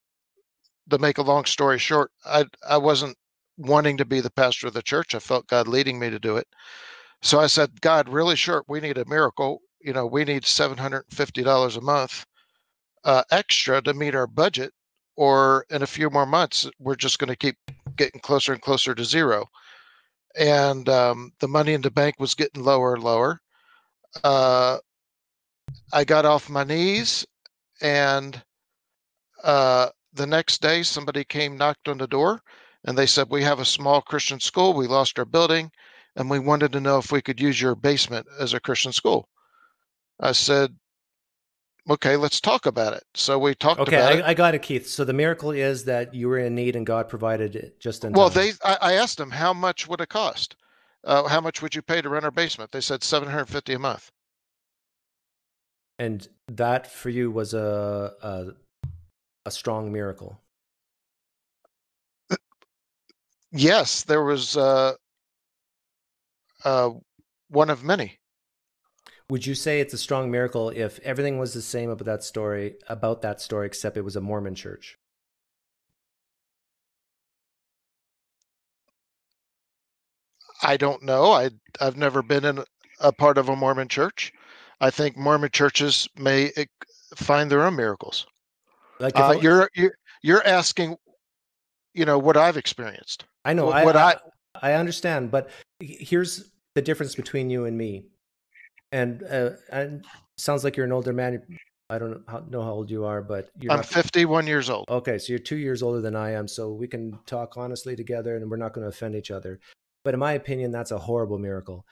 Speaker 5: to make a long story short, I I wasn't wanting to be the pastor of the church. I felt God leading me to do it. So I said, God, really short, we need a miracle. You know, we need $750 a month uh, extra to meet our budget, or in a few more months, we're just going to keep getting closer and closer to zero. And um, the money in the bank was getting lower and lower. Uh, I got off my knees, and uh, the next day, somebody came, knocked on the door, and they said, We have a small Christian school. We lost our building, and we wanted to know if we could use your basement as a Christian school. I said, Okay, let's talk about it. So we talked
Speaker 2: Okay,
Speaker 5: about
Speaker 2: I,
Speaker 5: it.
Speaker 2: I got it, Keith. So the miracle is that you were in need and God provided it just in
Speaker 5: Well,
Speaker 2: time.
Speaker 5: they I, I asked them how much would it cost? Uh, how much would you pay to rent our basement? They said 750 a month.
Speaker 2: and that for you was a a, a strong miracle.
Speaker 5: Yes, there was uh, uh, one of many.
Speaker 2: Would you say it's a strong miracle if everything was the same about that story about that story except it was a Mormon church?
Speaker 5: I don't know. I I've never been in a part of a Mormon church. I think Mormon churches may eh, find their own miracles.
Speaker 2: Like if
Speaker 5: Uh, you're you're you're asking, you know, what I've experienced.
Speaker 2: I know
Speaker 5: what-
Speaker 2: I I-
Speaker 5: I
Speaker 2: understand, but here's the difference between you and me. And uh, and sounds like you're an older man. I don't know how, know how old you are, but you're
Speaker 5: I'm
Speaker 2: not
Speaker 5: 51 years old.
Speaker 2: Okay, so you're two years older than I am, so we can talk honestly together, and we're not going to offend each other. But in my opinion, that's a horrible miracle,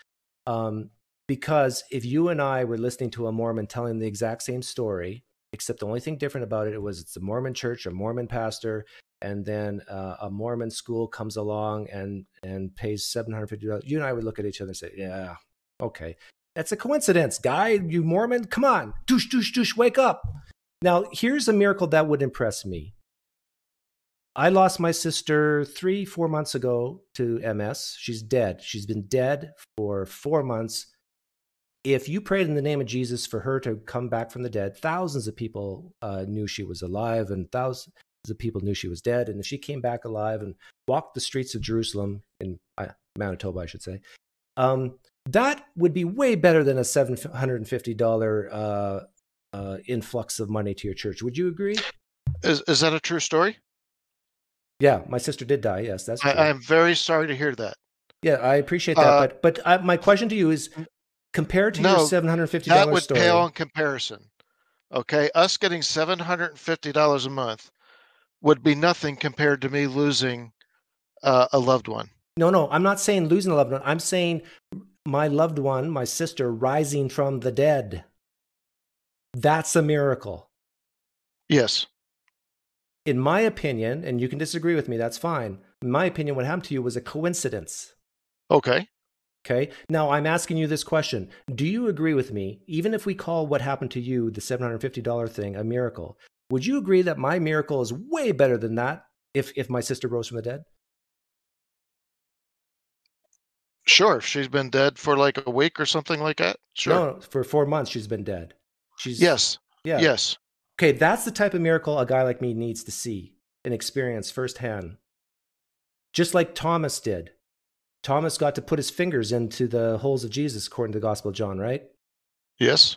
Speaker 2: um, because if you and I were listening to a Mormon telling the exact same story, except the only thing different about it was it's a Mormon church, a Mormon pastor, and then uh, a Mormon school comes along and and pays seven hundred fifty dollars. You and I would look at each other and say, "Yeah, okay, that's a coincidence, guy. You Mormon, come on, douche, douche, douche, wake up." Now, here's a miracle that would impress me. I lost my sister three, four months ago to MS. She's dead. She's been dead for four months. If you prayed in the name of Jesus for her to come back from the dead, thousands of people uh, knew she was alive and thousands of people knew she was dead. And if she came back alive and walked the streets of Jerusalem, in uh, Manitoba, I should say, um, that would be way better than a $750 uh, uh, influx of money to your church. Would you agree?
Speaker 5: Is is that a true story?
Speaker 2: Yeah, my sister did die. Yes, that's true.
Speaker 5: I, I'm very sorry to hear that.
Speaker 2: yeah, I appreciate that.
Speaker 5: Uh,
Speaker 2: but but uh, my question to you is, compared to your
Speaker 5: No,
Speaker 2: seven hundred fifty
Speaker 5: That would
Speaker 2: story,
Speaker 5: pale in comparison. Okay, us getting seven hundred and fifty dollars a month would be nothing compared to me losing uh, a loved one.
Speaker 2: no, no, I'm not saying losing a loved one. I'm saying my loved one, my sister, rising from the dead. That's a miracle.
Speaker 5: Yes.
Speaker 2: In my opinion, and you can disagree with me, that's fine. In my opinion, what happened to you was a coincidence.
Speaker 5: Okay.
Speaker 2: Okay. Now I'm asking you this question. Do you agree with me, even if we call what happened to you, the $750 thing, a miracle, would you agree that my miracle is way better than that if, if my sister rose from the dead?
Speaker 5: Sure. She's been dead for like a week or something like that. Sure.
Speaker 2: No, for four months she's been dead. She's
Speaker 5: Yes.
Speaker 2: yeah.
Speaker 5: Yes.
Speaker 2: Okay, that's the type of miracle a guy like me needs to see and experience firsthand. Just like Thomas did. Thomas got to put his fingers into the holes of Jesus, according to the Gospel of John, right?
Speaker 5: Yes.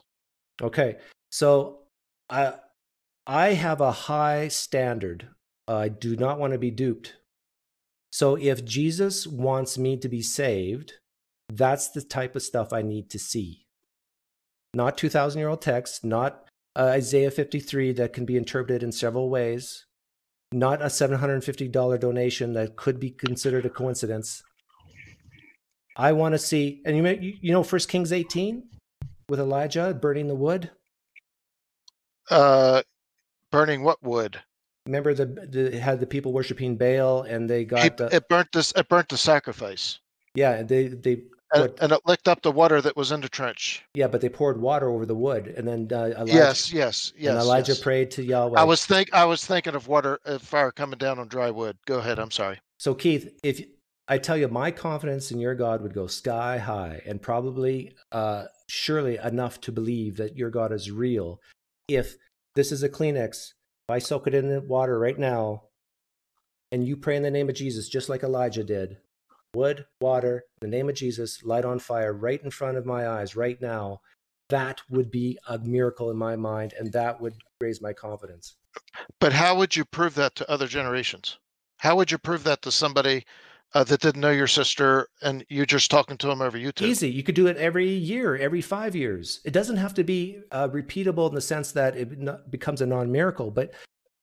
Speaker 2: Okay, so I I have a high standard. I do not want to be duped. So if Jesus wants me to be saved, that's the type of stuff I need to see. Not 2,000 year old text, not uh, Isaiah 53 that can be interpreted in several ways. not a $750 donation that could be considered a coincidence. I want to see, and you may, you know, First Kings 18 with Elijah burning the wood.
Speaker 5: Uh, burning what wood?
Speaker 2: Remember the, the had the people worshiping Baal, and they got
Speaker 5: It,
Speaker 2: the,
Speaker 5: it burnt this. It burnt the sacrifice,
Speaker 2: yeah, they they
Speaker 5: and, and it licked up the water that was in the trench.
Speaker 2: yeah, but they poured water over the wood, and then uh, Elijah,
Speaker 5: yes, yes, yes.
Speaker 2: and Elijah
Speaker 5: yes.
Speaker 2: prayed to Yahweh.
Speaker 5: I was think I was thinking of water, uh, fire coming down on dry wood. Go ahead. I'm sorry.
Speaker 2: So Keith, if I tell you my confidence in your God would go sky high and probably uh surely enough to believe that your God is real if this is a Kleenex, I soak it in the water right now and you pray in the name of Jesus just like Elijah did. Wood, water, the name of Jesus, light on fire right in front of my eyes right now. That would be a miracle in my mind and that would raise my confidence.
Speaker 5: But how would you prove that to other generations? How would you prove that to somebody uh, that didn't know your sister and you're just talking to them over YouTube?
Speaker 2: Easy. You could do it every year, every five years. It doesn't have to be uh, repeatable in the sense that it becomes a non miracle, but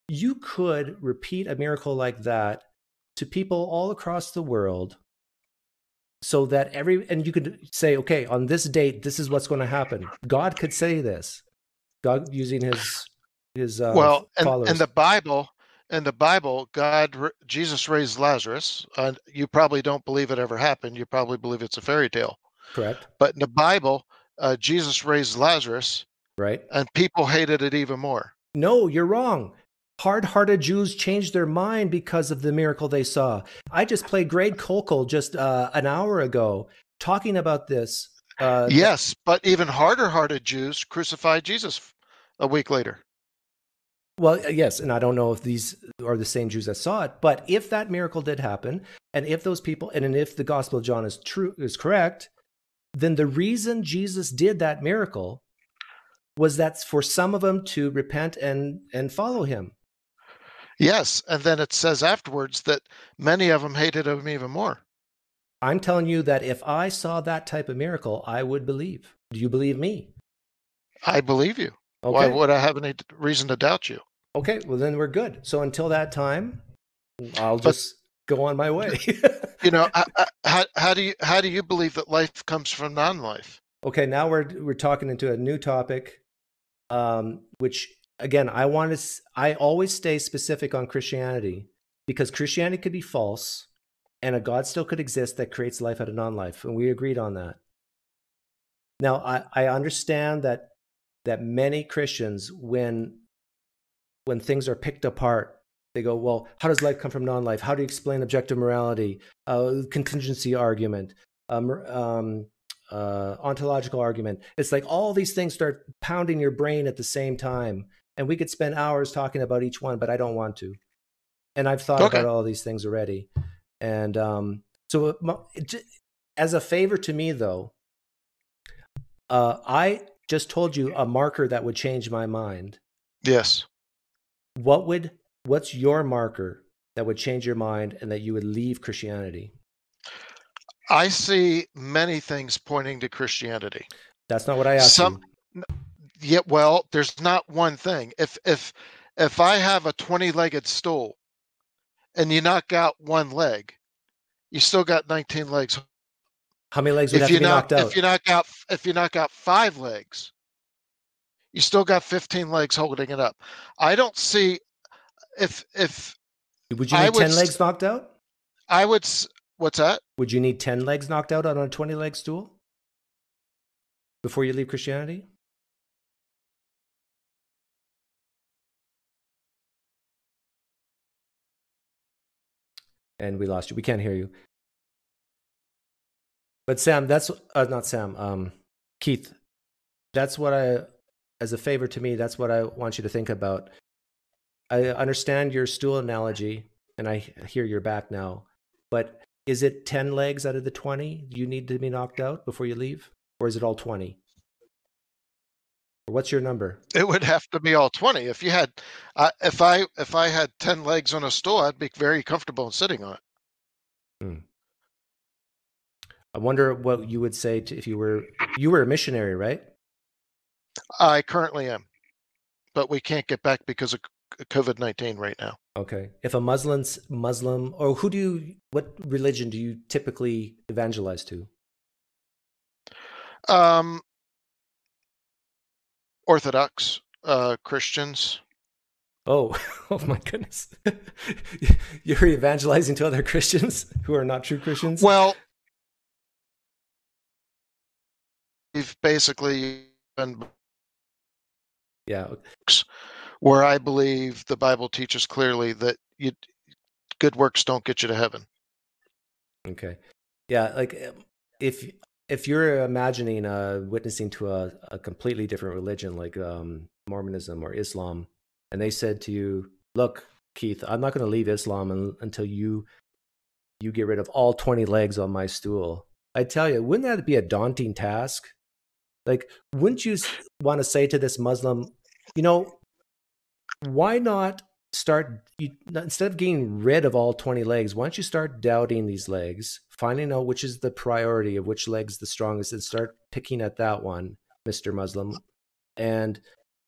Speaker 2: you could repeat a miracle like that to people all across the world so that every, and you could say, okay, on this date, this is what's going to happen. God could say this. God using his, his, uh,
Speaker 5: well, and,
Speaker 2: followers.
Speaker 5: in the Bible, in the Bible, God, Jesus raised Lazarus. And you probably don't believe it ever happened. You probably believe it's a fairy tale.
Speaker 2: correct.
Speaker 5: But in the Bible, uh, Jesus raised Lazarus,
Speaker 2: Right.
Speaker 5: and people hated it even more.
Speaker 2: No, you're wrong. Hard hearted Jews changed their mind because of the miracle they saw. I just played Greg Koukl just uh, an hour ago talking about this. Uh,
Speaker 5: yes, but even harder-hearted Jews crucified Jesus a week later.
Speaker 2: Well, uh, yes, and I don't know if these are the same Jews that saw it, but if that miracle did happen, and if those people, and if the Gospel of John is true, is correct, then the reason Jesus did that miracle was that for some of them to repent and and follow him.
Speaker 5: Yes, and then it says afterwards that many of them hated him even more.
Speaker 2: I'm telling you that if I saw that type of miracle, I would believe. Do you believe me?
Speaker 5: I believe you.
Speaker 2: Okay.
Speaker 5: Why would I have any reason to doubt you?
Speaker 2: Okay, well then we're good. So until that time, I'll
Speaker 5: But-
Speaker 2: just go on my way.
Speaker 5: You know, h- h- how, how do you how do you believe that life comes from non-life?
Speaker 2: okay, now we're we're talking into a new topic, um, which again I want to. I always stay specific on Christianity because Christianity could be false, and a God still could exist that creates life out of non-life, and we agreed on that. Now I, I understand that that many Christians when when things are picked apart they go well how does life come from non-life? How do you explain objective morality? Uh, contingency argument um, um, uh, ontological argument. It's like all these things start pounding your brain at the same time and we could spend hours talking about each one but i don't want to. And i've thought
Speaker 5: Okay.
Speaker 2: about all these things already. And um, so it it as a favor to me though uh, i just told you a marker that would change my mind.
Speaker 5: Yes.
Speaker 2: What would what's your marker that would change your mind and that you would leave christianity
Speaker 5: I see many things pointing to Christianity.
Speaker 2: that's not what i asked
Speaker 5: Some-
Speaker 2: you
Speaker 5: Yeah, well, there's not one thing. If if if I have a 20-legged stool and you knock out one leg, you still got 19 legs.
Speaker 2: how many legs would
Speaker 5: If
Speaker 2: have
Speaker 5: you
Speaker 2: to be
Speaker 5: knock
Speaker 2: knocked out
Speaker 5: if you knock out if you knock out 5 legs, you still got 15 legs holding it up. I don't see if if
Speaker 2: would you need
Speaker 5: would
Speaker 2: 10
Speaker 5: s-
Speaker 2: legs knocked out?
Speaker 5: I would s- what's that?
Speaker 2: would you need 10 legs knocked out on a 20 leg stool? Before you leave christianity? And we lost you. We can't hear you. But sam that's uh, not sam um keith. That's what i as a favor to me that's what i want you to think about. I understand your stool analogy and i hear you're back now but is it 10 legs out of the 20 you need to be knocked out before you leave or is it all 20 or what's your number?
Speaker 5: It would have to be all 20. If you had uh, if I if I had 10 legs on a stool, I'd be very comfortable in sitting on it.
Speaker 2: i wonder what you would say to, if you were you were a missionary right
Speaker 5: I currently am. But we can't get back because of COVID nineteen right now.
Speaker 2: Okay. If a Muslim's Muslim, or who do you, what religion do you typically evangelize to?
Speaker 5: Um, Orthodox uh, Christians.
Speaker 2: Oh, oh my goodness! You're evangelizing to other Christians who are not true Christians.
Speaker 5: Well, we've basically been
Speaker 2: yeah.
Speaker 5: where I believe the Bible teaches clearly that you good works don't get you to heaven.
Speaker 2: Okay. Yeah, like um, if if you're imagining uh, witnessing to a, a completely different religion like um, Mormonism or Islam, and they said to you, "Look, Keith, I'm not going to leave Islam un- until you you get rid of all 20 legs on my stool." I tell you, wouldn't that be a daunting task? Like, wouldn't you want to say to this Muslim, you know, why not start you, instead of getting rid of all 20 legs why don't you start doubting these legs finding out which is the priority of which leg's the strongest and start picking at that one mr muslim. And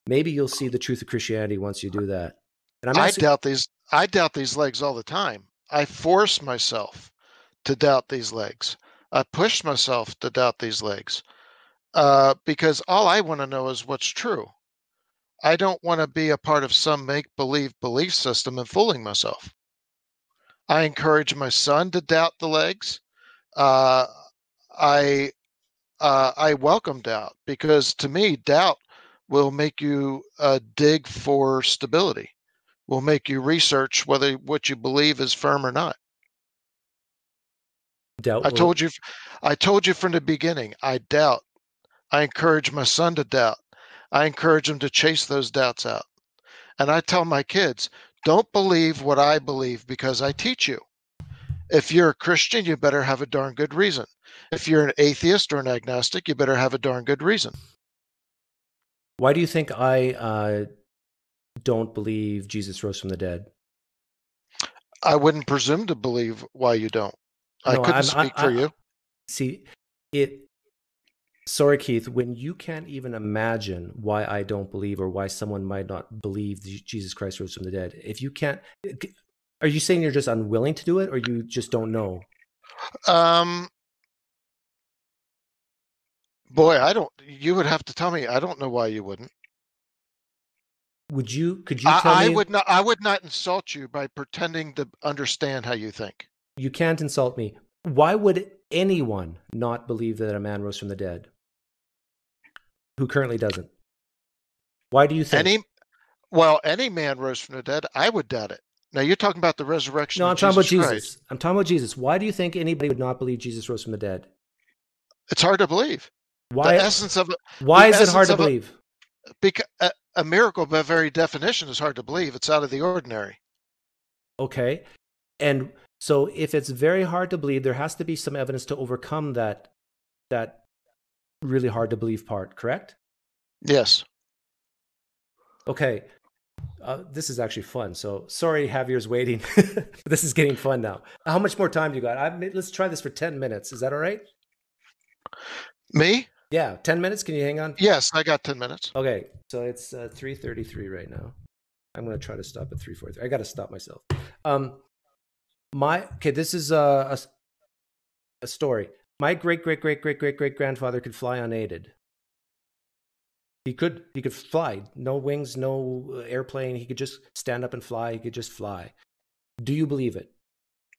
Speaker 2: maybe you'll see the truth of christianity once you do that.
Speaker 5: And i doubt these i doubt these legs all the time. I force myself to doubt these legs. I push myself to doubt these legs uh, because all i want to know is what's true I don't want to be a part of some make believe belief system and fooling myself. I encourage my son to doubt the legs. Uh, I uh, I welcome doubt because to me, doubt will make you uh, dig for stability. Will make you research whether what you believe is firm or not.
Speaker 2: Doubt.
Speaker 5: I told you. I told you from the beginning. I doubt. I encourage my son to doubt. I encourage them to chase those doubts out. And I tell my kids, don't believe what I believe because I teach you. If you're a Christian, you better have a darn good reason. If you're an atheist or an agnostic, you better have a darn good reason.
Speaker 2: Why do you think I uh, don't believe Jesus rose from the dead?
Speaker 5: I wouldn't presume to believe why you don't. I couldn't I'm, speak I, for I, you.
Speaker 2: See, it sorry keith when you can't even imagine why i don't believe or why someone might not believe jesus christ rose from the dead. If you can't are you saying you're just unwilling to do it or you just don't know?
Speaker 5: Um boy i don't you would have to tell me. I don't know why you wouldn't.
Speaker 2: Would you could you tell
Speaker 5: I,
Speaker 2: me?
Speaker 5: I would not i would not insult you by pretending to understand how you think.
Speaker 2: You can't insult me. Why would anyone not believe that a man rose from the dead who currently doesn't? Why do you think?
Speaker 5: Any, well, any man rose from the dead. I would doubt it. Now you're talking about the resurrection.
Speaker 2: No, I'm
Speaker 5: talking
Speaker 2: Jesus
Speaker 5: about
Speaker 2: Jesus. I'm talking about Jesus. Why do you think anybody would not believe Jesus rose from the dead?
Speaker 5: It's hard to believe.
Speaker 2: Why?
Speaker 5: The essence of
Speaker 2: why is it hard to believe?
Speaker 5: A, because a, a miracle, by very definition, is hard to believe. It's out of the ordinary.
Speaker 2: Okay, and so if it's very hard to believe, there has to be some evidence to overcome that that really hard to believe part, correct?
Speaker 5: Yes.
Speaker 2: Okay. Uh, this is actually fun. So sorry, Javier's waiting. this is getting fun now. How much more time do you got? I, let's try this for 10 minutes. Is that all right?
Speaker 5: Me?
Speaker 2: Yeah. 10 minutes. Can you hang on?
Speaker 5: Yes, I got 10 minutes.
Speaker 2: Okay. So it's uh, 333 right now. I'm going to try to stop at 343. I got to stop myself. Um, my okay this is a, a, a story my great great great great great great grandfather could fly unaided. He could he could fly. No wings no airplane. He could just stand up and fly. He could just fly. Do you believe it?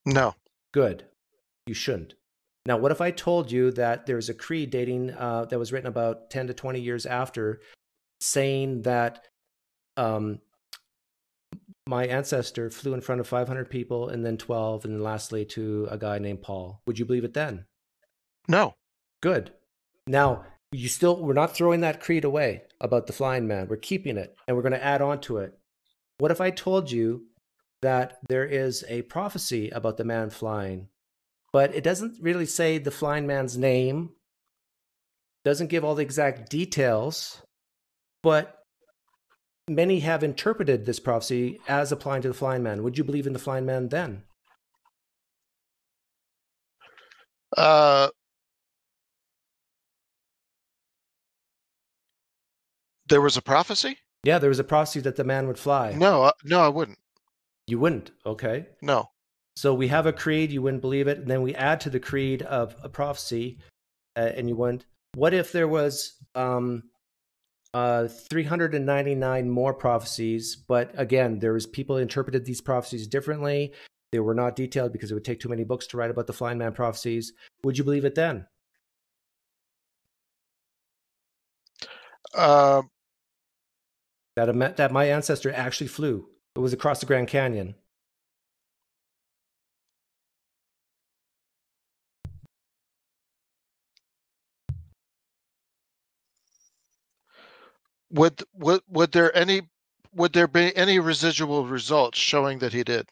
Speaker 5: No.
Speaker 2: Good. You shouldn't. Now what if i told you that there's a creed dating uh, that was written about 10 to 20 years after saying that um, my ancestor flew in front of 500 people and then 12 and then lastly to a guy named paul? Would you believe it then
Speaker 5: no
Speaker 2: good now you still we're not throwing that creed away about the flying man we're keeping it and we're going to add on to it what if i told you that there is a prophecy about the man flying but it doesn't really say the flying man's name doesn't give all the exact details but many have interpreted this prophecy as applying to the flying man. Would you believe in the flying man then?
Speaker 5: Uh, there was a prophecy?
Speaker 2: Yeah, there was a prophecy that the man would fly.
Speaker 5: No, I- no, I wouldn't.
Speaker 2: You wouldn't. Okay.
Speaker 5: No.
Speaker 2: So we have a creed, you wouldn't believe it, and then we add to the creed of a prophecy, uh, and you wouldn't. What if there was um, uh, 399 more prophecies, but again, there was people interpreted these prophecies differently. They were not detailed because it would take too many books to write about the flying man prophecies. Would you believe it then?
Speaker 5: Uh,
Speaker 2: That a, that my ancestor actually flew. It was across the Grand Canyon.
Speaker 5: would would would there any would there be any residual results showing that he did?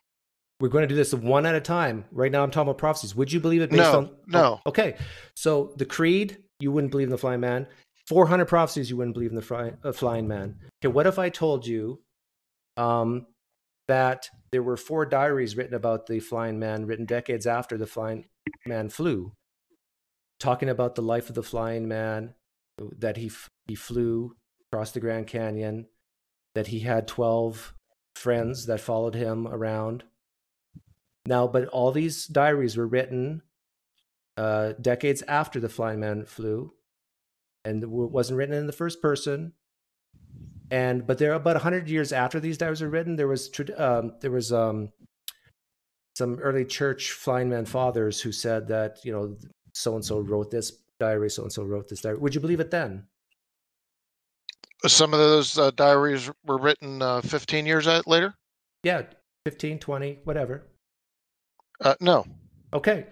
Speaker 2: We're going to do this one at a time. Right now, I'm talking about prophecies. Would you believe it based
Speaker 5: No,
Speaker 2: on?
Speaker 5: Oh, no.
Speaker 2: Oh, okay. So the creed, you wouldn't believe in the flying man. 400 prophecies, you wouldn't believe in the fly, flying man. Okay. What if I told you um, that there were four diaries written about the flying man, written decades after the flying man flew, talking about the life of the flying man, that he he flew across the Grand Canyon, that he had 12 friends that followed him around. Now, but all these diaries were written uh, decades after the flying man flew, and it wasn't written in the first person. And but there, about hundred years after these diaries were written, there was um, there was um, some early church flying man fathers who said that you know so and so wrote this diary, so and so wrote this diary. Would you believe it then?
Speaker 5: Some of those uh, diaries were written uh, 15 years later.
Speaker 2: Yeah, 15, 20, whatever.
Speaker 5: Uh, no,
Speaker 2: Okay.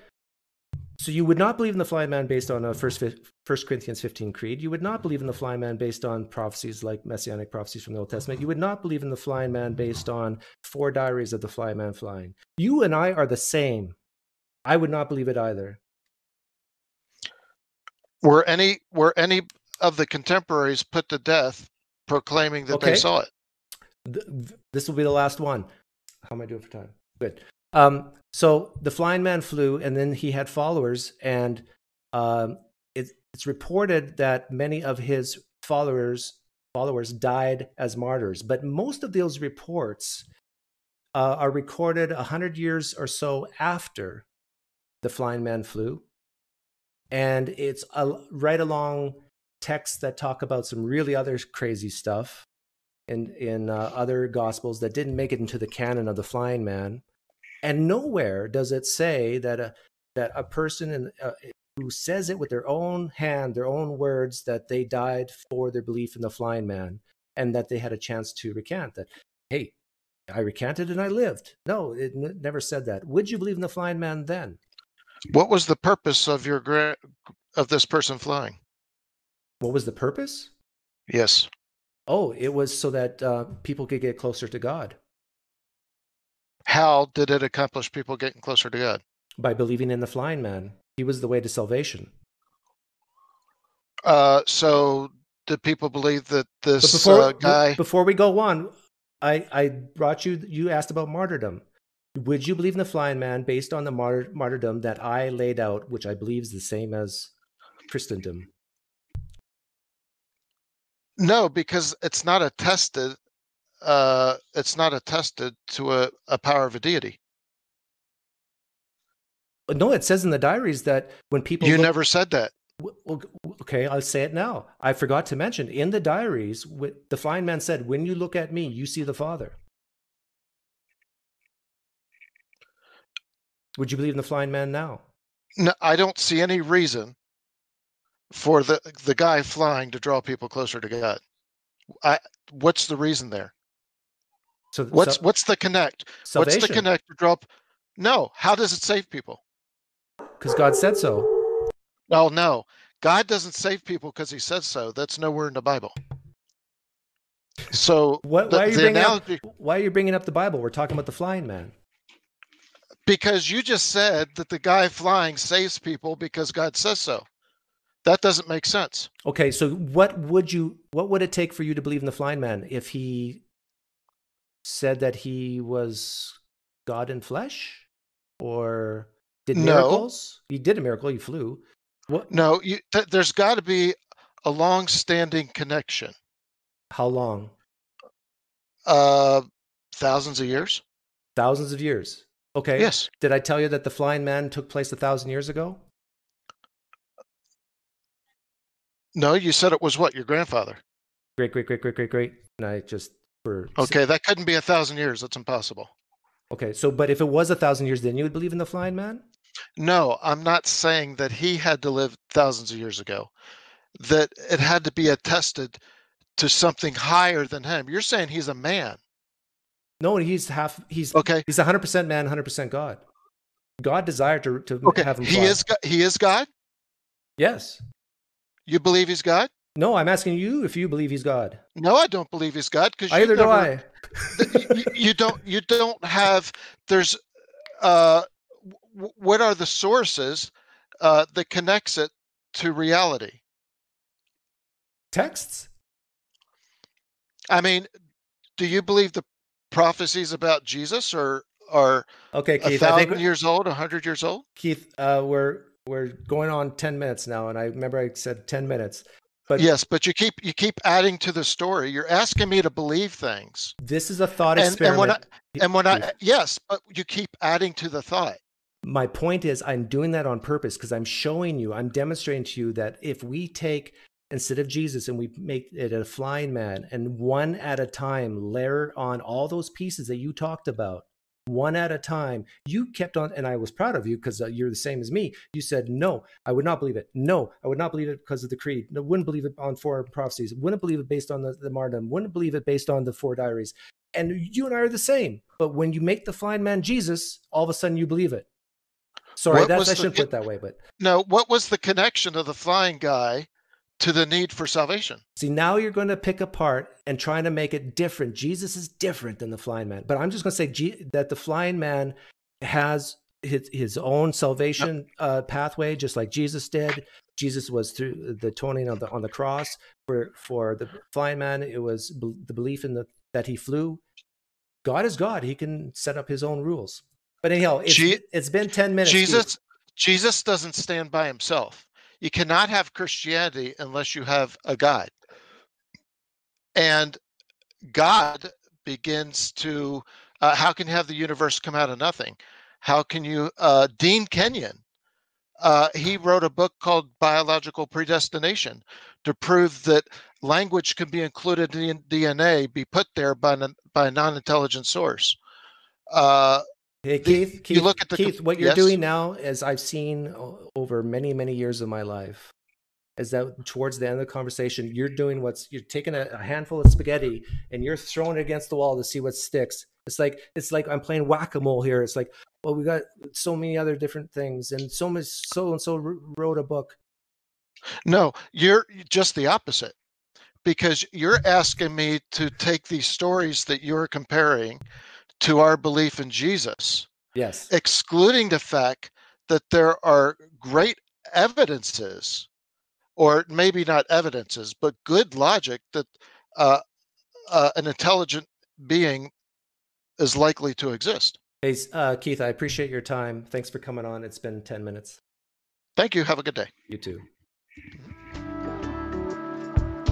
Speaker 2: So you would not believe in the flying man based on a first First Corinthians 15 creed. You would not believe in the flying man based on prophecies like messianic prophecies from the Old Testament. You would not believe in the flying man based on four diaries of the flying man flying. You and I are the same. I would not believe it either.
Speaker 5: were any were any of the contemporaries put to death proclaiming that
Speaker 2: Okay.
Speaker 5: they saw it?
Speaker 2: Th- th- This will be the last one. How am I doing for time? Good. Um, so the flying man flew, and then he had followers, and um, it, it's reported that many of his followers followers died as martyrs. But most of those reports uh, are recorded hundred years or so after the flying man flew, and it's a, right along texts that talk about some really other crazy stuff in in uh, other gospels that didn't make it into the canon of the flying man and nowhere does it say that a that a person in, uh, who says it with their own hand their own words that they died for their belief in the flying man and that they had a chance to recant that hey i recanted and i lived. No it n- never said that. Would you believe in the flying man then?
Speaker 5: What was the purpose of your gra- of this person flying?
Speaker 2: what was the purpose?
Speaker 5: Yes.
Speaker 2: oh it was so that uh, people could get closer to god
Speaker 5: How did it accomplish people getting closer to God?
Speaker 2: by believing in the flying man he was the way to salvation
Speaker 5: Uh, so did people believe that this
Speaker 2: before
Speaker 5: uh, guy?
Speaker 2: before we go on, I I brought you you asked about martyrdom. Would you believe in the flying man based on the martyr, martyrdom that I laid out, which I believe is the same as Christendom?
Speaker 5: No, because it's not attested. Uh, it's not attested to a, a power of a deity.
Speaker 2: No, it says in the diaries that when people
Speaker 5: You
Speaker 2: look-
Speaker 5: never said that.
Speaker 2: Well, okay, I'll say it now. I forgot to mention in the diaries, the flying man said, "When you look at me, you see the Father." Would you believe in the flying man now?
Speaker 5: No, I don't see any reason for the the guy flying to draw people closer to God. I what's the reason there?
Speaker 2: So
Speaker 5: What's
Speaker 2: so-
Speaker 5: what's the connect?
Speaker 2: salvation?
Speaker 5: What's the connect to draw? p- No, how does it save people?
Speaker 2: Because God said so.
Speaker 5: Oh no, God doesn't save people because He says so. That's nowhere in the Bible. So
Speaker 2: What,
Speaker 5: the,
Speaker 2: why are you
Speaker 5: the
Speaker 2: bringing
Speaker 5: analogy,
Speaker 2: up? Why are you bringing up the Bible? We're talking about the flying man.
Speaker 5: because you just said that the guy flying saves people because God says so. That doesn't make sense.
Speaker 2: Okay, so what would you? What would it take for you to believe in the flying man if he said that he was God in flesh, or did
Speaker 5: No.
Speaker 2: miracles? He did a miracle. He flew. What?
Speaker 5: No, you, th- there's got to be a long-standing connection.
Speaker 2: How long?
Speaker 5: Uh, thousands of years.
Speaker 2: Thousands of years. Okay.
Speaker 5: Yes.
Speaker 2: Did I tell you that the flying man took place a thousand years ago?
Speaker 5: No, you said it was what your grandfather.
Speaker 2: Great, great, great, great, great, great. And I just for
Speaker 5: Okay, that couldn't be a thousand years. That's impossible.
Speaker 2: Okay, so but if it was a thousand years, then you would believe in the flying man?
Speaker 5: No, I'm not saying that he had to live thousands of years ago. That it had to be attested to something higher than him. You're saying he's a man.
Speaker 2: No, he's half. He's
Speaker 5: Okay.
Speaker 2: He's hundred percent man, hundred percent God. God desired to to
Speaker 5: Okay.
Speaker 2: have him.
Speaker 5: He is he is God.
Speaker 2: Yes.
Speaker 5: You believe he's God?
Speaker 2: No, I'm asking you if you believe he's God.
Speaker 5: No, I don't believe he's God because
Speaker 2: Either do I.
Speaker 5: you, you don't you don't have there's uh w- what are the sources uh that connects it to reality
Speaker 2: Texts.
Speaker 5: i mean do you believe the prophecies about jesus are are
Speaker 2: Okay,
Speaker 5: a
Speaker 2: Keith. I
Speaker 5: thousand
Speaker 2: think
Speaker 5: years old a hundred years old
Speaker 2: Keith, uh, we're we're going on ten minutes now, and I remember I said ten minutes. But
Speaker 5: yes but you keep you keep adding to the story. You're asking me to believe things.
Speaker 2: This is a thought
Speaker 5: And- and
Speaker 2: experiment.
Speaker 5: when I- and when i yes but you keep adding to the thought.
Speaker 2: My point is i'm doing that on purpose because i'm showing you i'm demonstrating to you that if we take instead of jesus and we make it a flying man and one at a time layer on all those pieces that you talked about one at a time. You kept on and i was proud of you because uh, you're the same as me. You said no i would not believe it. No i would not believe it because of the creed. No wouldn't believe it on four prophecies. Wouldn't believe it based on the, the martyrdom. Wouldn't believe it based on the four diaries. And you and i are the same. But when you make the flying man jesus all of a sudden you believe it. Sorry, that's I shouldn't
Speaker 5: con-
Speaker 2: put it that way, but
Speaker 5: no what was the connection of the flying guy to the need for salvation
Speaker 2: see now you're going to pick apart and trying to make it different. Jesus is different than the flying man, but I'm just going to say G- that the flying man has his his own salvation uh, pathway, just like Jesus did. Jesus was through the atoning on the on the cross for for the flying man. It was b- the belief in the that he flew. God is God; He can set up His own rules. But anyhow, it's, it's been ten minutes.
Speaker 5: Jesus Jesus doesn't stand by himself. You cannot have Christianity unless you have a God. And God begins to uh, how can you have the universe come out of nothing? How can you uh, Dean Kenyon uh, he wrote a book called Biological Predestination to prove that language can be included in DNA, be put there by, by a non-intelligent source. Uh,
Speaker 2: Hey
Speaker 5: The-
Speaker 2: Keith,
Speaker 5: you look at the
Speaker 2: Keith, what you're
Speaker 5: yes?
Speaker 2: doing now, as I've seen over many, many years of my life, is that towards the end of the conversation, you're doing what's you're taking a, a handful of spaghetti and you're throwing it against the wall to see what sticks. It's like it's like I'm playing whack a mole here. It's like, well, we got so many other different things, and so much so and so wrote a book.
Speaker 5: No, you're just the opposite because you're asking me to take these stories that you're comparing to our belief in Jesus,
Speaker 2: Yes,
Speaker 5: excluding the fact that there are great evidences, or maybe not evidences, but good logic that uh, uh, an intelligent being is likely to exist.
Speaker 2: hey uh, Keith, I appreciate your time. Thanks for coming on. It's been ten minutes.
Speaker 5: Thank you. Have a good day.
Speaker 2: You too.